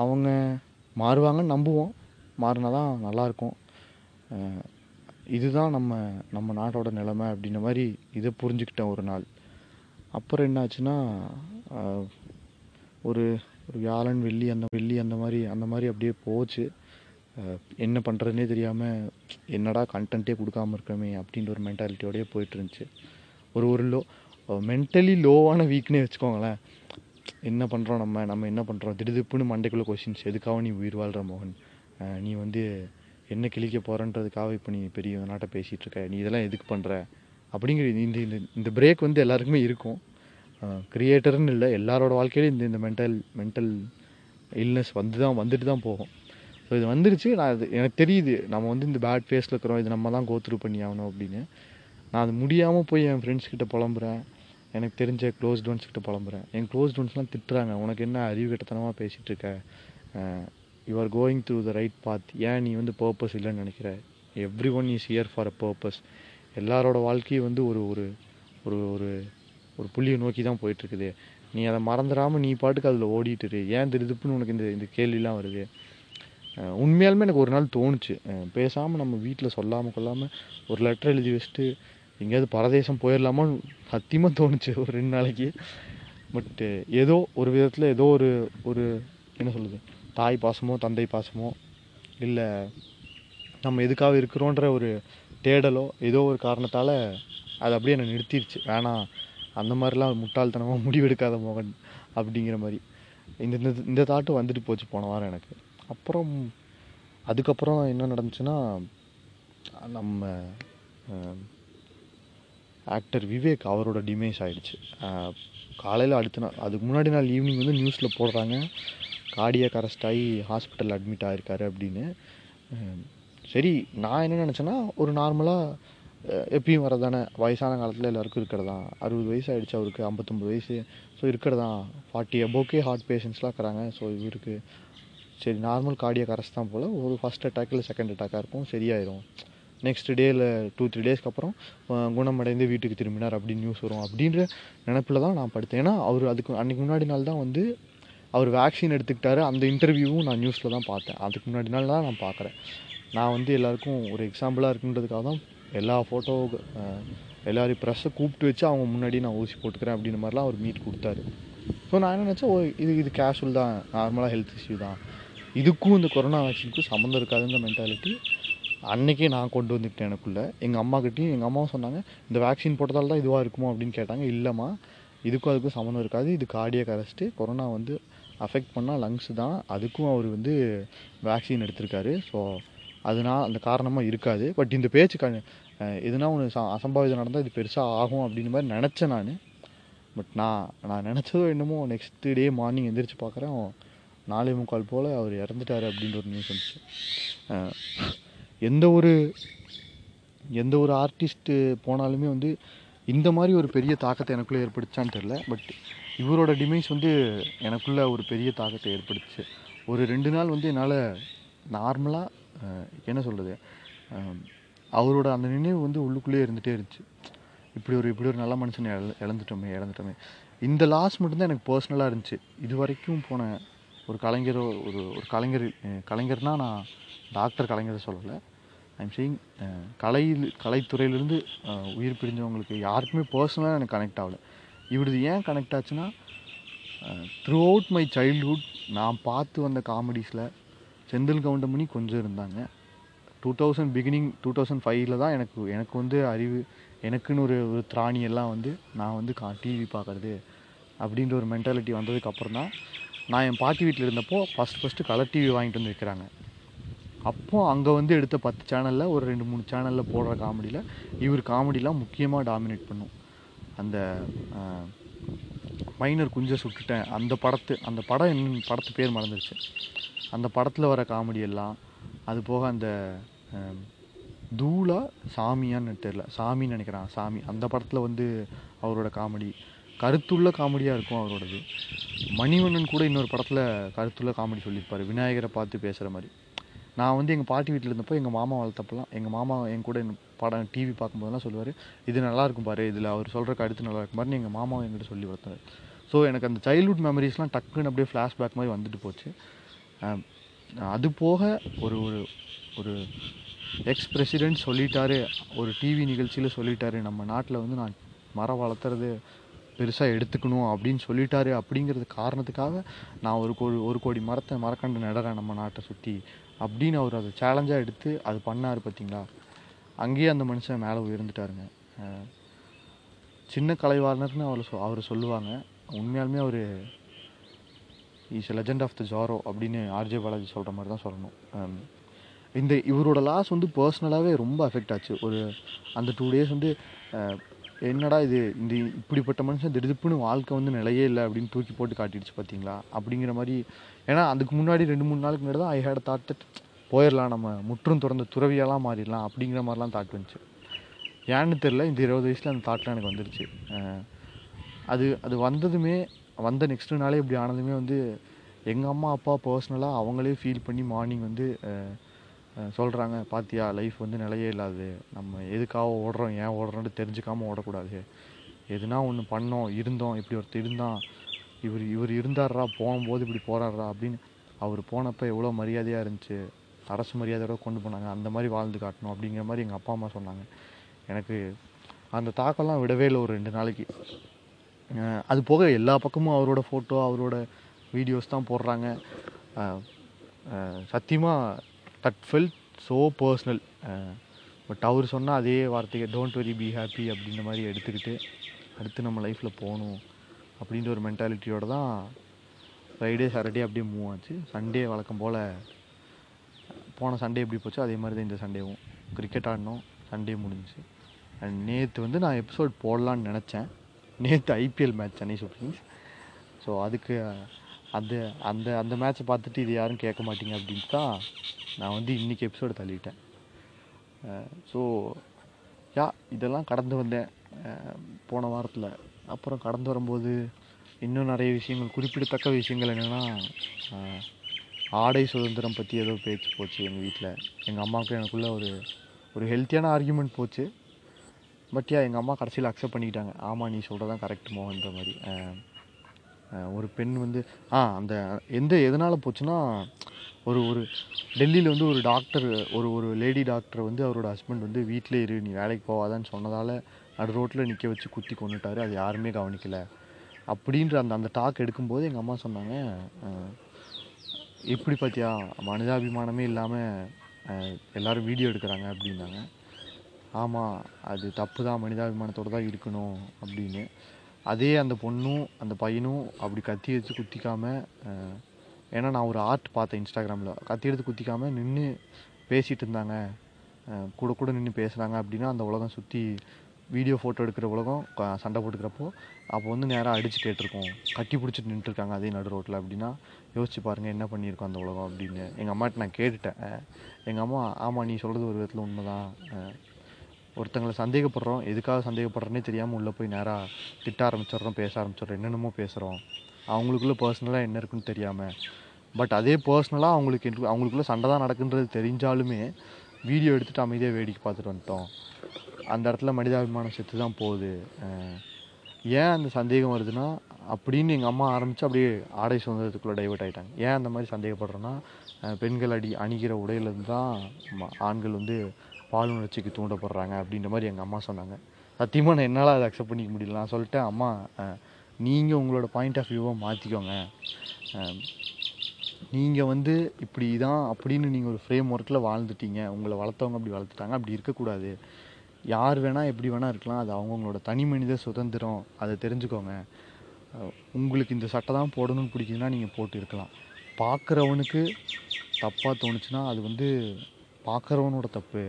அவங்க மாறுவாங்கன்னு நம்புவோம். மாறினா தான் நல்லாயிருக்கும் இதுதான் நம்ம நம்ம நாட்டோட நிலைமை அப்படின்ற மாதிரி இதை புரிஞ்சுக்கிட்டேன் ஒரு நாள். அப்புறம் என்னாச்சுன்னா ஒரு ஒரு வியாழன் வெள்ளி அந்த வெள்ளி அந்த மாதிரி அந்த மாதிரி அப்படியே போச்சு. என்ன பண்ணுறதுனே தெரியாமல் என்னடா கண்டென்ட்டே கொடுக்காம இருக்கமே அப்படின்ற ஒரு மென்டாலிட்டியோடயே போயிட்டு இருந்துச்சு ஒரு ஒரு லோ மென்டலி லோவான வீக்னே வச்சுக்கோங்களேன். என்ன பண்ணுறோம் நம்ம? நம்ம என்ன பண்ணுறோம் திடுதிப்புன்னு மண்டைக்குள்ளே கொஷின்ஸ் எதுக்காக நீ உயிர் வாழ்கிற மோகன்? நீ வந்து என்ன கிழிக்க போகிறன்றதுக்காக இப்போ நீ பெரிய நாட்டை பேசிகிட்டு இருக்க? நீ இதெல்லாம் எதுக்கு பண்ணுற அப்படிங்கிற இந்த இந்த இந்த பிரேக் வந்து எல்லாருக்குமே இருக்கும். க்ரியேட்டர்னு இல்லை எல்லாரோட வாழ்க்கையிலும் இந்த இந்த மென்டல் மென்டல் இல்னஸ் வந்து தான் வந்துட்டு தான் போகும். ஸோ இது வந்துருச்சு. நான் அது எனக்கு தெரியுது. நம்ம வந்து இந்த பேட் ஃபேஸில் இருக்கிறோம். இது நம்ம தான் கோத்ரூ பண்ணி ஆகணும் அப்படின்னு. நான் அது முடியாமல் போய் என் ஃப்ரெண்ட்ஸ் கிட்ட புலம்புறேன். எனக்கு தெரிஞ்ச க்ளோஸ் ஒன்ஸ் கிட்ட புலம்புறேன். என் க்ளோஸ் ஒன்ஸ்லாம் திட்டுறாங்க. உனக்கு என்ன அறிவு கட்டத்தனமாக பேசிகிட்டு இருக்க? You are going through the right path ஏன் நீ வந்து பர்பஸ் இல்லைன்னு நினைக்கிற? Everyone is here for a purpose எல்லாரோட வாழ்க்கையும் வந்து ஒரு ஒரு ஒரு ஒரு ஒரு புள்ளியை நோக்கி தான் போயிட்டுருக்குது நீ அதை மறந்துடாமல் நீ பாட்டுக்கு அதில் ஓடிட்டுரு ஏன் திருதுப்புன்னு உனக்கு இந்த இந்த கேள்விலாம் வருது? உண்மையாலுமே எனக்கு ஒரு நாள் தோணுச்சு. பேசாமல் நம்ம வீட்டில் சொல்லாமல் கொள்ளாமல் ஒரு லெட்டர் எழுதி வச்சுட்டு எங்கேயாவது பரதேசம் போயிடலாமான்னு சத்தியமாக தோணுச்சு ஒரு ரெண்டு நாளைக்கு. பட்டு ஏதோ ஒரு விதத்தில் ஏதோ ஒரு ஒரு என்ன சொல்லுது தாய் பாசமோ தந்தை பாசமோ இல்லை நம்ம எதுக்காக இருக்கிறோன்ற ஒரு தேடலோ ஏதோ ஒரு காரணத்தால் அது அப்படியே என்னை நிறுத்திடுச்சு வேணாம் அந்த மாதிரிலாம் முட்டாள்தனமாக முடிவெடுக்காத மோகன் அப்படிங்கிற மாதிரி. இந்த இந்த இந்த தாட்டு வந்துட்டு போச்சு போன வாரம் எனக்கு. அப்புறம் அதுக்கப்புறம் என்ன நடந்துச்சுன்னா நம்ம ஆக்டர் விவேக் அவரோட டிமேஸ் ஆகிடுச்சு காலையில் அடுத்த நாள் அதுக்கு முன்னாடி நாள் ஈவினிங் வந்து நியூஸில் போடுறாங்க. கார்டியாக அரெஸ்ட் ஆகி ஹாஸ்பிட்டல் அட்மிட் ஆகிருக்காரு அப்படின்னு. சரி நான் என்ன நினச்சேன்னா ஒரு நார்மலாக எப்பயும் வரதானே வயசான காலத்தில் எல்லாருக்கும் இருக்கிறதா? அறுபது வயசு ஆகிடுச்சு அவருக்கு ஐம்பத்தொம்பது வயசு. ஸோ இருக்கிறதா? ஃபார்ட்டி அபோக்கே ஹார்ட் பேஷண்ட்ஸ்லாம் இருக்கிறாங்க. ஸோ இவருக்கு சரி நார்மல் கார்டியாக அரெஸ்ட் தான் போல் ஒரு ஃபஸ்ட் அட்டாக் இல்லை செகண்ட் அட்டாக்காக இருக்கும் சரியாயிரும். நெக்ஸ்ட் டேயில் டூ த்ரீ டேஸ்க்கு அப்புறம் குணமடைந்து வீட்டுக்கு திரும்பினார் அப்படின்னு நியூஸ் வரும். அப்படின்ற நினப்பில் தான் நான் படுத்தேன். ஏன்னா அவர் அதுக்கு அன்றைக்கி முன்னாடி நாள் தான் வந்து அவர் வேக்சின் எடுத்துக்கிட்டாரு. அந்த இன்டர்வியூவும் நான் நியூஸில் தான் பார்த்தேன். அதுக்கு முன்னாடி நாள் தான் நான் பார்க்குறேன். நான் வந்து எல்லாருக்கும் ஒரு எக்ஸாம்பிளாக இருக்குன்றதுக்காக தான் எல்லா ஃபோட்டோ எல்லோரும் ப்ரெஸ்ஸை கூப்பிட்டு வச்சு அவங்க முன்னாடி நான் ஊசி போட்டுக்கிறேன் அப்படின்ற மாதிரிலாம் அவர் மீட் கொடுத்தாரு. ஸோ நான் என்ன நினச்சேன் ஓ இது இது கேஷுவல் தான். நார்மலாக ஹெல்த் இஷ்யூ தான். இதுக்கும் இந்த கொரோனா வேக்சினுக்கும் சம்மந்தம் இருக்காதுங்க மென்டாலிட்டி அன்னைக்கே நான் கொண்டு வந்துக்கிட்டேன் எனக்குள்ளே. எங்கள் அம்மாக்கிட்டேயும் எங்கள் அம்மாவும் சொன்னாங்க இந்த வேக்சின் போட்டதால் தான் இதுவாக இருக்குமோ? அப்படின்னு கேட்டாங்க. இல்லைம்மா இதுக்கும் அதுக்கும் சம்மந்தம் இருக்காது. இது கார்டியாக அரெஸ்ட்டு கொரோனா வந்து அஃபெக்ட் பண்ணால் லங்ஸ் தான். அதுக்கும் அவர் வந்து வேக்சின் எடுத்திருக்காரு. ஸோ அதனால் அந்த காரணமாக இருக்காது. பட் இந்த பேச்சு க எதுனா ஒன்று ச அசம்பாவிதம் நடந்தால் இது பெருசாக ஆகும் அப்படின்னு மாதிரி நினச்சேன் நான். பட் நான் நான் நினச்சதோ என்னமோ நெக்ஸ்ட் டே மார்னிங் எந்திரிச்சு பார்க்குறேன் நாலே முக்கால் போல் அவர் இறந்துட்டாரு அப்படின்ற ஒரு நியூஸ் வந்துச்சு. எந்த ஒரு எந்த ஒரு ஆர்டிஸ்ட்டு போனாலுமே வந்து இந்த மாதிரி ஒரு பெரிய தாக்கத்தை எனக்குள்ளே ஏற்படுத்தான்னு தெரில பட் இவரோட டிமைஸ் வந்து எனக்குள்ளே ஒரு பெரிய தாக்கத்தை ஏற்படுத்துச்சு. ஒரு ரெண்டு நாள் வந்து என்னால் நார்மலாக என்ன சொல்கிறது அவரோட அந்த நினைவு வந்து உள்ளுக்குள்ளேயே இருந்துகிட்டே இருந்துச்சு. இப்படி ஒரு இப்படி ஒரு நல்ல மனுஷன் இழ இழந்துட்டோமே இழந்துட்டோமே. இந்த லாஸ் மட்டும்தான் எனக்கு பர்சனலாக இருந்துச்சு. இது வரைக்கும் போன ஒரு கலைஞரோ ஒரு ஒரு கலைஞர் கலைஞர்னால் நான் டாக்டர் கலைஞரை சொல்லலை. ஐம் சேயிங் கலையில் கலைத்துறையிலேருந்து உயிர் பிரிஞ்சவங்களுக்கு யாருக்குமே பர்சனலாக எனக்கு கனெக்ட் ஆகலை. இவரது ஏன் கனெக்ட் ஆச்சுன்னா த்ரூ அவுட் மை சைல்ட்ஹுட் நான் பார்த்து வந்த காமெடிஸில் செந்தில் கவுண்டமணி கொஞ்சம் இருந்தாங்க. Two thousand beginning two thousand ஃபைவ்ல தான் எனக்கு எனக்கு வந்து அறிவு எனக்குன்னு ஒரு ஒரு திராணியெல்லாம் வந்து நான் வந்து கா டிவி பார்க்குறது அப்படின்ற ஒரு மென்டாலிட்டி வந்ததுக்கப்புறம் தான் நான் என் பாட்டி வீட்டில் இருந்தப்போ ஃபஸ்ட் ஃபஸ்ட்டு கலர் டிவி வாங்கிட்டு வந்து வைக்கிறாங்க அப்போ அங்கே வந்து எடுத்த பத்து சேனலில் ஒரு ரெண்டு மூணு சேனலில் போடுற காமெடியில் இவர் காமெடிலாம் முக்கியமாக டாமினேட் பண்ணும். அந்த மைனர் குஞ்சை சுட்டுட்டேன் அந்த படத்து அந்த படம் என்ன படத்து பேர் மறந்துடுச்சு அந்த படத்தில் வர காமெடி எல்லாம் அது போக அந்த தூளா சாமியான்னு தெரில சாமின்னு நினைக்கிறான் சாமி. அந்த படத்தில் வந்து அவரோட காமெடி கருத்துள்ள காமெடியாக இருக்கும் அவரோடது. மணிவண்ணன் கூட இன்னொரு படத்தில் கருத்துள்ள காமெடி சொல்லியிருப்பார். விநாயகரை பார்த்து பேசுகிற மாதிரி. நான் வந்து எங்கள் பாட்டி வீட்டில் இருந்தப்போ எங்கள் மாமா வளர்த்தப்பெல்லாம் எங்கள் மாமா என் கூட இந்த படம் டிவி பார்க்கும்போதெல்லாம் சொல்லுவார் இது நல்லா இருக்கும் பாரு இதில் அவர் சொல்கிற கருத்து நல்லா இருக்கும் பாருன்னு எங்கள் மாமாவும் என்கிட்ட சொல்லி வளர்த்தாரு. ஸோ எனக்கு அந்த சைல்ட்ஹுட் மெமரிஸ்லாம் டக்குன்னு அப்படியே ஃப்ளாஷ்பேக் மாதிரி வந்துட்டு போச்சு. அது போக ஒரு ஒரு ஒரு எக்ஸ் பிரசிடென்ட் சொல்லிட்டாரு ஒரு டிவி நிகழ்ச்சியில் சொல்லிட்டாரு. நம்ம நாட்டில் வந்து நான் மரம் வளர்த்துறது பெருசாக எடுத்துக்கணும் அப்படின்னு சொல்லிட்டாரு அப்படிங்கிறது காரணத்துக்காக நான் ஒரு கோடி ஒரு கோடி மரத்தை மரக்கண்டு நடுறேன் நம்ம நாட்டை சுற்றி அப்படின்னு அவர் அதை சேலஞ்சாக எடுத்து அது பண்ணார் பார்த்தீங்களா அங்கேயே அந்த மனுஷன் மேலே உயர்ந்துட்டாருங்க. சின்ன கலைவாணர்னு அவர் சொ அவர் சொல்லுவாங்க. உண்மையாலுமே அவர் is legend of the zero அப்படின்னு ஆர்ஜே பாலாஜி சொல்கிற மாதிரி தான் சொல்லணும். இந்த இவரோட லாஸ் வந்து பர்சனலாகவே ரொம்ப அஃபெக்ட் ஆச்சு. ஒரு அந்த டூ டேஸ் வந்து என்னடா இது? இந்த இப்படிப்பட்ட மனுஷன் திடுப்புன்னு வாழ்க்கை வந்து நிலையே இல்லை அப்படின்னு தூக்கி போட்டு காட்டிடுச்சு பார்த்தீங்களா? அப்படிங்கிற மாதிரி. ஏன்னா அதுக்கு முன்னாடி ரெண்டு மூணு நாளுக்கு முன்னாடி தான் ஐ ஹேட் தாட் தட் போயிடலாம் நம்ம முற்றும் திறந்த துறவியெல்லாம் மாறிடலாம் அப்படிங்கிற மாதிரிலாம் தாட் வந்துச்சு. ஏன்னு தெரில இந்த இருபது வயசில் அந்த தாட்லாம் எனக்கு வந்துருச்சு. அது அது வந்ததுமே வந்த நெக்ஸ்ட் நாளே இப்படி ஆனதுமே வந்து எங்கள் அம்மா அப்பா பர்சனலாக அவங்களே ஃபீல் பண்ணி மார்னிங் வந்து சொல்கிறாங்க பாத்தியா லைஃப் வந்து நிலையே இல்லாது நம்ம எதுக்காக ஓடுறோம் ஏன் ஓடுறோம்னு தெரிஞ்சுக்காமல் ஓடக்கூடாது. எதுனா ஒன்று பண்ணோம் இருந்தோம் இப்படி ஒருத்தர் இருந்தான். இவர் இவர் இருந்தார்ரா போகும்போது இப்படி போகிறாரா அப்படின்னு அவர் போனப்போ எவ்வளோ மரியாதையாக இருந்துச்சு. அரசு மரியாதையோட கொண்டு போனாங்க. அந்த மாதிரி வாழ்ந்து காட்டணும் அப்படிங்கிற மாதிரி எங்கள் அப்பா அம்மா சொன்னாங்க. எனக்கு அந்த தாக்கம்லாம் விடவே இல்லை ஒரு ரெண்டு நாளைக்கு. அது போக எல்லா பக்கமும் அவரோட ஃபோட்டோ அவரோட வீடியோஸ் தான் போடுறாங்க. சத்தியமாக that felt so personal but அவர் சொன்ன அதே வார்த்தையை டோன்ட் வெரி பி ஹாப்பி அப்படின்ற மாதிரி எடுத்துக்கிட்டு அடுத்து நம்ம லைஃப்பில் போகணும் அப்படின்ற ஒரு மென்டாலிட்டியோடு தான் ஃப்ரைடே சாட்டர்டே அப்படியே மூவ் ஆச்சு. சண்டே வழக்கம் போல் போன சண்டே எப்படி போச்சோ அதே மாதிரி தான் இந்த சண்டேவும் கிரிக்கெட் ஆடினோம் சண்டே முடிஞ்சிச்சு. அண்ட் நேற்று வந்து நான் எபிசோட் போடலான்னு நினச்சேன். நேற்று IPL match Chennai Super Kings so அதுக்கு அந்த அந்த அந்த மேட்ச்சை பார்த்துட்டு இது யாரும் கேட்க மாட்டீங்க அப்படின்ட்டு தான் நான் வந்து இன்றைக்கி எபிசோடு தள்ளிட்டேன். ஸோ யா இதெல்லாம் கடந்து வந்தேன். போன வாரத்தில். அப்புறம் கடந்து வரும்போது இன்னும் நிறைய விஷயங்கள் குறிப்பிடத்தக்க விஷயங்கள் என்னென்னா ஆடை சுதந்திரம் பற்றி ஏதோ பேச்சு போச்சு எங்கள் வீட்டில் எங்கள் அம்மாவுக்கு எனக்குள்ளே ஒரு ஒரு ஹெல்த்தியான ஆர்கியூமெண்ட் போச்சு. பட் யா எங்கள் அம்மா கடைசியில் அக்செப்ட் பண்ணிக்கிட்டாங்க ஆமாம் நீ சொல்கிறதான் கரெக்ட் மோகன்ற மாதிரி. ஒரு பெண் வந்து ஆ அந்த எந்த எதனால் போச்சுன்னா ஒரு ஒரு டெல்லியில் வந்து ஒரு டாக்டர் ஒரு ஒரு லேடி டாக்டர் வந்து அவரோட ஹஸ்பண்ட் வந்து வீட்டிலே இரு நீ வேலைக்கு போவாதான்னு சொன்னதால் நடு ரோட்டில் நிற்க வச்சு குத்தி கொண்டுட்டாரு அது யாருமே கவனிக்கலை. அப்படின்ற அந்த அந்த டாக் எடுக்கும்போது எங்கள் அம்மா சொன்னாங்க எப்படி பார்த்தியா மனிதாபிமானமே இல்லாமல் எல்லாரும் வீடியோ எடுக்கிறாங்க அப்படின்னாங்க. ஆமாம் அது தப்பு தான் மனிதாபிமானத்தோடு தான் இருக்கணும் அப்படின்னு. அதே அந்த பொண்ணும் அந்த பையனும் அப்படி கத்தி வச்சு குத்திக்காமல் ஏன்னா நான் ஒரு ஆர்ட் பார்த்தேன் இன்ஸ்டாகிராமில் கத்தி எடுத்து குத்திக்காமல் நின்று பேசிகிட்டு இருந்தாங்க கூட கூட நின்று பேசுகிறாங்க அப்படின்னா அந்த உலகம் சுற்றி வீடியோ ஃபோட்டோ எடுக்கிற உலகம் சண்டை போட்டுக்கிறப்போ அப்போ வந்து நேராக அடிச்சு கேட்டிருக்கோம். கட்டி பிடிச்சிட்டு நின்றுருக்காங்க அதே நடு ரோட்டில் அப்படின்னா யோசிச்சு பாருங்கள் என்ன பண்ணியிருக்கோம் அந்த உலகம் அப்படின்னு. எங்கள் அம்மாட்ட நான் கேட்டுட்டேன். எங்கள் அம்மா ஆமாம் நீ சொல்கிறது ஒரு விதத்தில் உண்மைதான். தான் ஒருத்தங்களை சந்தேகப்படுறோம். எதுக்காக சந்தேகப்படுறோன்னே தெரியாமல் உள்ளே போய் நேராக திட்ட ஆரம்பிச்சிடுறோம் பேச ஆரம்பிச்சிடுறோம். என்னென்னமோ பேசுகிறோம் அவங்களுக்குள்ள பர்சனலாக என்ன இருக்குன்னு தெரியாமல் பட் அதே பர்சனலாக அவங்களுக்கு எனக்கு- சண்டை தான் நடக்குன்றது தெரிஞ்சாலுமே வீடியோ எடுத்துகிட்டு அமைதியாக வேடிக்கை பார்த்துட்டு வந்துட்டோம். அந்த இடத்துல மனிதாபிமானம் செத்து தான் போகுது. ஏன் அந்த சந்தேகம் வருதுன்னா அப்படின்னு எங்கள் அம்மா ஆரம்பித்து அப்படியே ஆடை சுதந்திரத்துக்குள்ளே டைவர்ட் ஆகிட்டாங்க ஏன் அந்த மாதிரி சந்தேகப்படுறோன்னா பெண்கள் அடி அணிகிற உடையிலேருந்து தான் ஆண்கள் வந்து பாலுணர்ச்சிக்கு தூண்டப்படுறாங்க அப்படின்ற மாதிரி எங்கள் அம்மா சொன்னாங்க. சத்தியமாக நான் என்னால் அதை அக்செப்ட் பண்ணிக்க முடியல. நான் சொல்லிட்டேன் அம்மா நீங்கள் உங்களோட பாயிண்ட் ஆஃப் வியூவை மாற்றிக்கோங்க நீங்கள் வந்து இப்படி தான் அப்படின்னு நீங்கள் ஒரு ஃப்ரேம் ஒர்க்கில் வாழ்ந்துட்டீங்க. உங்களை வளர்த்தவங்க அப்படி வளர்த்துட்டாங்க. அப்படி இருக்கக்கூடாது. யார் வேணால் எப்படி வேணால் இருக்கலாம். அது அவங்கவுங்களோட தனி மனித சுதந்திரம். அதை தெரிஞ்சுக்கோங்க. உங்களுக்கு இந்த சட்டை தான் போடணும்னு பிடிக்குதுன்னா நீங்கள் போட்டு இருக்கலாம். பார்க்குறவனுக்கு தப்பாக தோணுச்சுன்னா அது வந்து பார்க்குறவனோட தப்பு.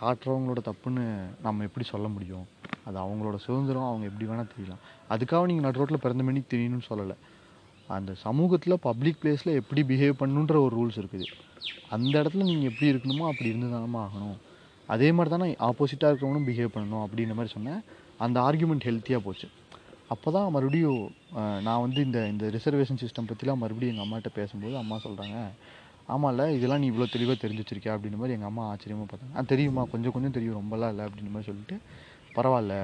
காட்டுறவங்களோட தப்புன்னு நம்ம எப்படி சொல்ல முடியும்? அது அவங்களோட சுதந்திரம். அவங்க எப்படி வேணால் தெரியலாம். அதுக்காக நீங்கள் நடு ரோட்டில் பிறந்த மணிக்கு தெரியணும்னு சொல்லலை. அந்த சமூகத்தில் பப்ளிக் பிளேஸில் எப்படி பிஹேவ் பண்ணணுன்ற ஒரு ரூல்ஸ் இருக்குது. அந்த இடத்துல நீங்கள் எப்படி இருக்கணுமோ அப்படி இருந்து தானமா ஆகணும். அதே மாதிரி தானே ஆப்போசிட்டாக இருக்கிறவனும் பிஹேவ் பண்ணணும் அப்படின்ற மாதிரி சொன்னேன். அந்த ஆர்கியூமெண்ட் ஹெல்த்தியாக போச்சு. அப்போ தான் மறுபடியும் நான் வந்து இந்த இந்த ரிசர்வேஷன் சிஸ்டம் பற்றிலாம் மறுபடியும் எங்கள் அம்மாட்ட பேசும்போது அம்மா சொல்கிறாங்க ஆமாம்ல இதெல்லாம் நீ இவ்வளோ தெளிவாக தெரிஞ்சு வச்சிருக்கியா அப்படின்ற மாதிரி எங்கள் அம்மா ஆச்சரியமாக பார்த்தாங்க. ஆ தெரியுமா கொஞ்சம் கொஞ்சம் தெரியும் ரொம்பலாம் இல்லை அப்படின்ற மாதிரி சொல்லிட்டு பரவாயில்ல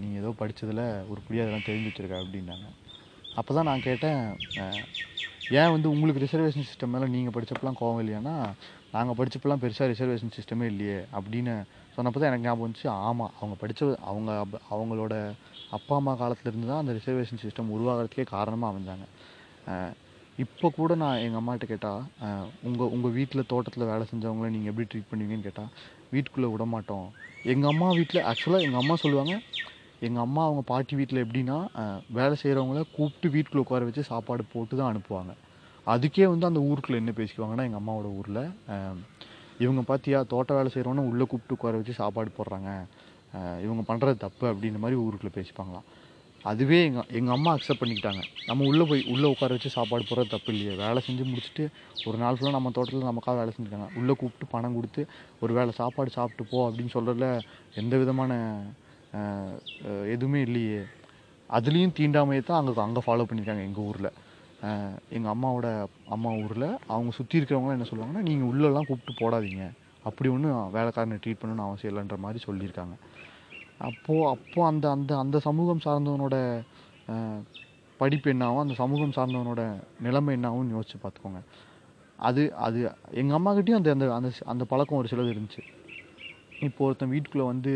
நீங்கள் நீ ஏதோ படித்ததில் உருப்படியாக அதெல்லாம் தெரிஞ்சு வச்சிருக்க அப்படின்னாங்க. அப்போ தான் நான் கேட்டேன் ஏன் வந்து உங்களுக்கு ரிசர்வேஷன் சிஸ்டம் மேலே நீங்கள் படித்தப்பெல்லாம் கோவம் இல்லையானா நாங்கள் படித்தப்பெல்லாம் பெருசாக ரிசர்வேஷன் சிஸ்டமே இல்லையே அப்படின்னு சொன்னப்போ தான் எனக்கு ஞாபகம் வந்துச்சு. ஆமாம் அவங்க படித்த அவங்க அவங்களோட அப்பா அம்மா காலத்துலேருந்து தான் அந்த ரிசர்வேஷன் சிஸ்டம் உருவாகிறதுக்கே காரணமாக அமைஞ்சாங்க. இப்போ கூட நான் எங்கள் அம்மாட்ட கேட்டால் உங்கள் உங்கள் வீட்டில் தோட்டத்தில் வேலை செஞ்சவங்கள நீங்கள் எப்படி ட்ரீட் பண்ணுவீங்கன்னு கேட்டால் வீட்டுக்குள்ளே விட மாட்டோம் எங்கள் அம்மா வீட்டில் ஆக்சுவலாக எங்கள் அம்மா சொல்லுவாங்க எங்கள் அம்மா அவங்க பாட்டி வீட்டில் எப்படின்னா வேலை செய்கிறவங்கள கூப்பிட்டு வீட்டுக்குள்ளே உட்கார வச்சு சாப்பாடு போட்டு தான் அனுப்புவாங்க. அதுக்கே வந்து அந்த ஊருக்குள்ளே என்ன பேசிக்குவாங்கன்னா எங்கள் அம்மாவோட ஊரில் இவங்க பார்த்தியா தோட்ட வேலை செய்கிறவன உள்ளே கூப்பிட்டு உட்கார வச்சு சாப்பாடு போடுறாங்க. இவங்க பண்ணுறது தப்பு அப்படின்ற மாதிரி ஊருக்குள்ளே பேசிப்பாங்களாம். அதுவே எங்கள் எங்கள் அம்மா அக்செப்ட் பண்ணிக்கிட்டாங்க. நம்ம உள்ளே போய் உள்ளே உட்கார வச்சு சாப்பாடு போடுறது தப்பு இல்லையே. வேலை செஞ்சு முடிச்சுட்டு ஒரு நாள் ஃபுல்லாக நம்ம தோட்டத்தில் நமக்காக வேலை செஞ்சுருக்காங்க. உள்ளே கூப்பிட்டு பணம் கொடுத்து ஒரு வேளை சாப்பாடு சாப்பிட்டு போ அப்படின்னு சொல்கிறதுல எந்த விதமான எதுவுமே இல்லையே. அதுலேயும் தீண்டாமையை தான் அங்கே அங்கே ஃபாலோ பண்ணியிருக்காங்க எங்கள் ஊரில். எங்கள் அம்மாவோட அம்மா ஊரில் அவங்க சுற்றி இருக்கிறவங்களாம் என்ன சொல்லுவாங்கன்னா நீங்கள் உள்ளெல்லாம் கூப்பிட்டு போடாதீங்க. அப்படி ஒன்றும் வேலைக்காரனை ட்ரீட் பண்ணணும்னு அவசியம் இல்லைன்ற மாதிரி சொல்லியிருக்காங்க. அப்போது அப்போது அந்த அந்த அந்த சமூகம் சார்ந்தவனோட படிப்பு என்னாகும் அந்த சமூகம் சார்ந்தவனோட நிலைமை என்னாகும்னு யோசிச்சு பார்த்துக்கோங்க. அது அது எங்கள் அம்மாக்கிட்டேயும் அந்த அந்த அந்த அந்த பழக்கம் ஒரு சிலது இருந்துச்சு. இப்போ ஒருத்தன் வீட்டுக்குள்ளே வந்து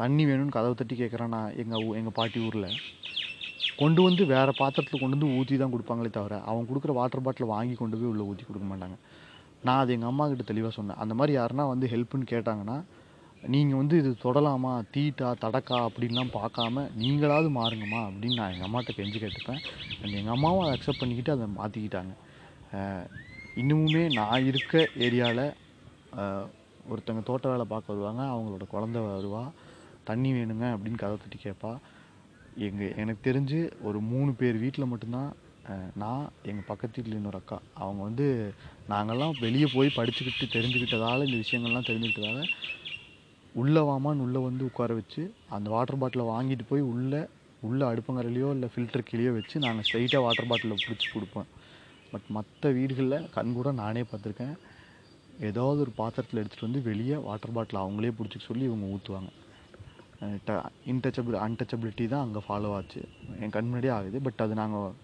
தண்ணி வேணும்னு கதவை தட்டி கேட்குறான்னா எங்கள் எங்கள் பாட்டி ஊரில். கொண்டு வந்து வேறு பாத்திரத்தில் கொண்டு வந்து ஊற்றி தான் கொடுப்பாங்களே தவிர அவங்க கொடுக்குற வாட்டர் பாட்டில் வாங்கி கொண்டு போய் உள்ளே ஊற்றி கொடுக்க மாட்டாங்க. நான் அது எங்கள் அம்மா கிட்ட தெளிவாக சொன்னேன். அந்த மாதிரி யாருன்னா வந்து ஹெல்ப்புன்னு கேட்டாங்கன்னா நீங்கள் வந்து இது தொடலாமா தீட்டா தடக்கா அப்படின்லாம் பார்க்காம நீங்களாவது மாறுங்கம்மா அப்படின்னு நான் எங்கள் அம்மாட்ட கெஞ்சி கேட்டுப்பேன். எங்கள் அம்மாவும் அதை அக்செப்ட் பண்ணிக்கிட்டு அதை மாற்றிக்கிட்டாங்க இன்னுமுமே நான் இருக்க ஏரியாவில் ஒருத்தங்க தோட்ட வேலை பார்க்க வருவாங்க அவங்களோட குழந்த வருவா தண்ணி வேணுங்க அப்படின்னு கதை தட்டி கேட்பா. எங்கள் எனக்கு தெரிஞ்சு ஒரு மூணு பேர் வீட்டில் மட்டும்தான் நான் எங்கள் பக்கத்து வீட்டில் இன்னொரு அக்கா. அவங்க வந்து நாங்கள்லாம் வெளியே போய் படிச்சுக்கிட்டு தெரிஞ்சுக்கிட்டதால் இந்த விஷயங்கள்லாம் தெரிஞ்சுக்கிட்டதால உள்ளே வாமான்னு உள்ளே வந்து உட்கார வச்சு அந்த வாட்டர் பாட்டிலை வாங்கிட்டு போய் உள்ளே உள்ளே அடுப்பங்கரையிலையோ இல்லை ஃபில்டர் கீழேயோ வச்சு நாங்கள் ஸ்ட்ரைட்டாக வாட்டர் பாட்டிலில் பிடிச்சி கொடுப்போம். பட் மற்ற வீடுகளில் கண் கூட நானே பார்த்துருக்கேன். ஏதாவது ஒரு பாத்திரத்தில் எடுத்துகிட்டு வந்து வெளியே வாட்டர் பாட்டில் அவங்களே பிடிச்சிக்க சொல்லி இவங்க ஊற்றுவாங்க இன்டச்சபிள் அன்டச்சபிலிட்டி தான் அங்கே ஃபாலோ ஆச்சு. என் கண் முன்னாடியே ஆகுது. பட் அது நாங்கள்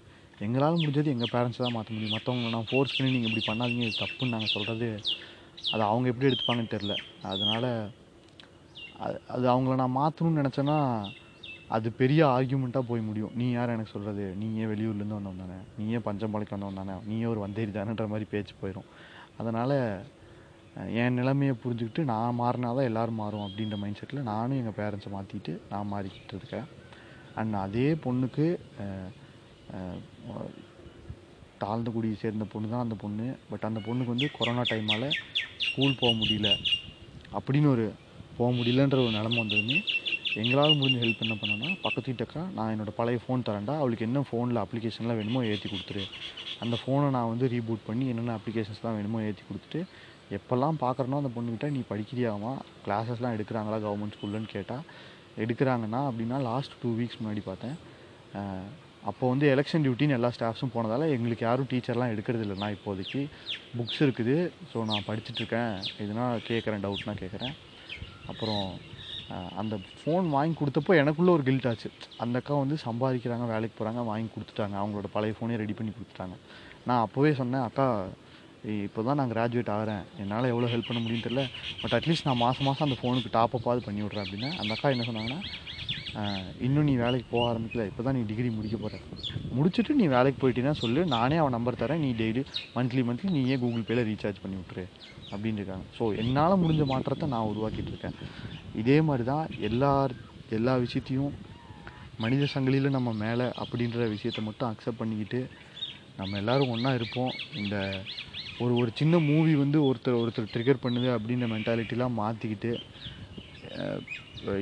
எங்களால் முடிஞ்சது எங்கள் பேரண்ட்ஸ் தான் மாற்ற முடியும். மற்றவங்கள நான் ஃபோர்ஸ் பண்ணி நீங்கள் இப்படி பண்ணாதீங்க இது தப்புன்னு நாங்கள் சொல்கிறது அது அவங்க எப்படி எடுத்துப்பாங்கன்னு தெரில அதனால் அது அது அவங்கள நான் மாற்றணும்னு நினச்சேன்னா அது பெரிய ஆர்கியூமெண்ட்டாக போய் முடியும். நீ யார் எனக்கு சொல்கிறது நீ ஏன் வெளியூர்லேருந்து வந்தவன் தானே? நீ ஏன் பஞ்சம்பாளைக்கு வந்தவன் தானே? நீ ஒரு வந்தேரி தானேன்ற மாதிரி பேச்சு போயிடும் அதனால் என் நிலைமையை புரிஞ்சுக்கிட்டு நான் மாறினா தான் எல்லோரும் மாறும் அப்படின்ற மைண்ட் செட்டில் நானும் எங்கள் பேரண்ட்ஸை மாற்றிட்டு நான் மாறிக்கிட்டு இருக்கேன். அண்ட் அதே பொண்ணுக்கு தாழ்ந்த குடியை சேர்ந்த பொண்ணு தான் அந்த பொண்ணு. பட் அந்த பொண்ணுக்கு வந்து கொரோனா டைமால் ஸ்கூல் போக முடியல. அப்படின்னு ஒரு போக முடியலன்ற ஒரு நிலமை வந்ததுமே எங்களால் முடிஞ்ச ஹெல்ப் என்ன பண்ணோன்னா பக்கத்து வீட்டுக்கா நான் என்னோடய பழைய ஃபோன் தரேன்டா. அவளுக்கு என்ன ஃபோனில் அப்ளிகேஷன்லாம் வேணுமோ ஏற்றி கொடுத்துரு. அந்த ஃபோனை நான் வந்து ரீபூட் பண்ணி என்னென்ன அப்ளிகேஷன்ஸ்லாம் வேணுமோ ஏற்றி கொடுத்துட்டு எப்போல்லாம் பார்க்குறனோ அந்த பொண்ணுக்கிட்ட நீ படிக்கிறியாமா கிளாஸஸ்லாம் எடுக்கிறாங்களா கவர்மெண்ட் ஸ்கூல்லன்னு கேட்டால் எடுக்கிறாங்கன்னா அப்படின்னா லாஸ்ட் டூ வீக்ஸ் முன்னாடி பார்த்தேன். அப்போ வந்து எலெக்ஷன் டியூட்டின்னு எல்லா ஸ்டாஃப்ஸும் போனதால் எங்களுக்கு யாரும் டீச்சர்லாம் எடுக்கிறது இல்லைண்ணா இப்போதைக்கு புக்ஸ் இருக்குது. ஸோ நான் படிச்சுட்ருக்கேன். எதுனா கேட்குறேன் டவுட்னா கேட்குறேன். அப்புறம் அந்த ஃபோன் வாங்கி கொடுத்தப்போ எனக்குள்ளே ஒரு கில்ட் ஆச்சு. அந்த அக்கா வந்து சம்பாதிக்கிறாங்க வேலைக்கு போகிறாங்க வாங்கி கொடுத்துட்டாங்க. அவங்களோட பழைய ஃபோனே ரெடி பண்ணி கொடுத்துட்டாங்க. நான் அப்போவே சொன்னேன் அக்கா இப்போ தான் நான் கிராஜுவேட் ஆகிறேன். என்னால் எவ்வளோ ஹெல்ப் பண்ண முடியும்னு தெரியல. பட் அட்லீஸ்ட் நான் மாதம் மாதம் அந்த ஃபோனுக்கு டாப்பப்பாவது பண்ணி விட்றேன் அப்படின்னா. அந்த அக்கா என்ன சொன்னாங்கன்னா இன்னும் நீ வேலைக்கு போக ஆரம்பிக்கல. இப்போ தான் நீ டிகிரி முடிக்க போகிற முடிச்சுட்டு நீ வேலைக்கு போயிட்டீங்கன்னா சொல்லு. நானே அவன் நம்பர் தரேன். நீ டெய்லி மந்த்லி மந்த்லி நீயே கூகுள் பேல ரீசார்ஜ் பண்ணி விட்ரு அப்படின்னு இருக்காங்க. ஸோ என்னால் முடிஞ்ச மாற்றத்தை நான் உருவாக்கிட்டு இருக்கேன். இதே மாதிரி தான் எல்லா எல்லா விஷயத்தையும் மனித சங்கிலியில் நம்ம மேலே அப்படின்ற விஷயத்தை மட்டும் அக்செப்ட் பண்ணிக்கிட்டு நம்ம எல்லாரும் ஒன்றா இருப்போம். இந்த ஒரு ஒரு சின்ன மூவி வந்து ஒருத்தர் ஒருத்தர் ட்ரிகர் பண்ணுது அப்படின்ற மென்டாலிட்டிலாம் மாற்றிக்கிட்டு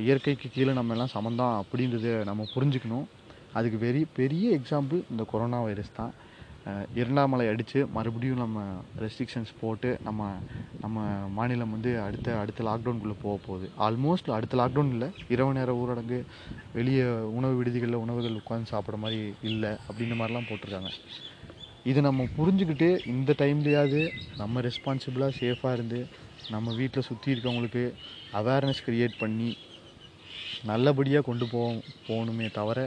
இயற்கைக்கு கீழே நம்ம எல்லாம் சமந்தான் அப்படின்றத நம்ம புரிஞ்சுக்கணும். அதுக்கு வெரி பெரிய எக்ஸாம்பிள் இந்த கொரோனா வைரஸ் தான். இரண்டாமலை இரண்டாம் அடித்து மறுபடியும் நம்ம ரெஸ்ட்ரிக்ஷன்ஸ் போட்டு நம்ம நம்ம மாநிலம் வந்து அடுத்த அடுத்த லாக்டவுனுக்குள்ளே போக போகுது. ஆல்மோஸ்ட் அடுத்த லாக்டவுன் இல்லை இரவு நேர ஊரடங்கு வெளியே உணவு விடுதிகளில் உணவுகள் உட்காந்து சாப்பிட்ற மாதிரி இல்லை அப்படின்ற மாதிரிலாம் போட்டிருக்காங்க. இது நம்ம புரிஞ்சுக்கிட்டு இந்த டைம்லையாவது நம்ம ரெஸ்பான்சிபிளாக சேஃபாக இருந்து நம்ம வீட்டில் சுற்றி இருக்கவங்களுக்கு அவேர்னஸ் க்ரியேட் பண்ணி நல்லபடியாக கொண்டு போ போகணுமே தவிர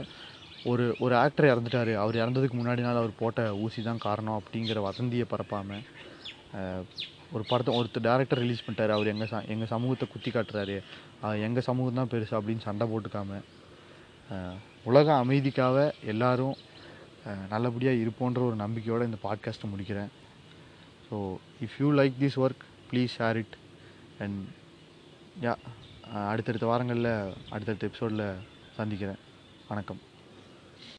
ஒரு ஒரு ஆக்டர் இறந்துட்டாரு. அவர் இறந்ததுக்கு முன்னாடி நாள் அவர் போட்ட ஊசி தான் காரணம் அப்படிங்கிற வசந்தியை பரப்பாமல் ஒரு படத்தை ஒருத்தர் டேரக்டர் ரிலீஸ் பண்ணிட்டாரு. அவர் எங்கள் ச எங்கள் சமூகத்தை குத்தி காட்டுறாரு. எங்கள் சமூகம் தான் பெருசு அப்படின்னு சண்டை போட்டுக்காமல் உலக அமைதிக்காக எல்லாரும் நல்லபடியாக இருப்போன்ற ஒரு நம்பிக்கையோடு இந்த பாட்காஸ்ட்டை முடிக்கிறேன். So if you like this work please share it and yeah அடுத்தடுத்த வாரங்களில் அடுத்தடுத்த எபிசோடில் சந்திக்கிறேன். வணக்கம்.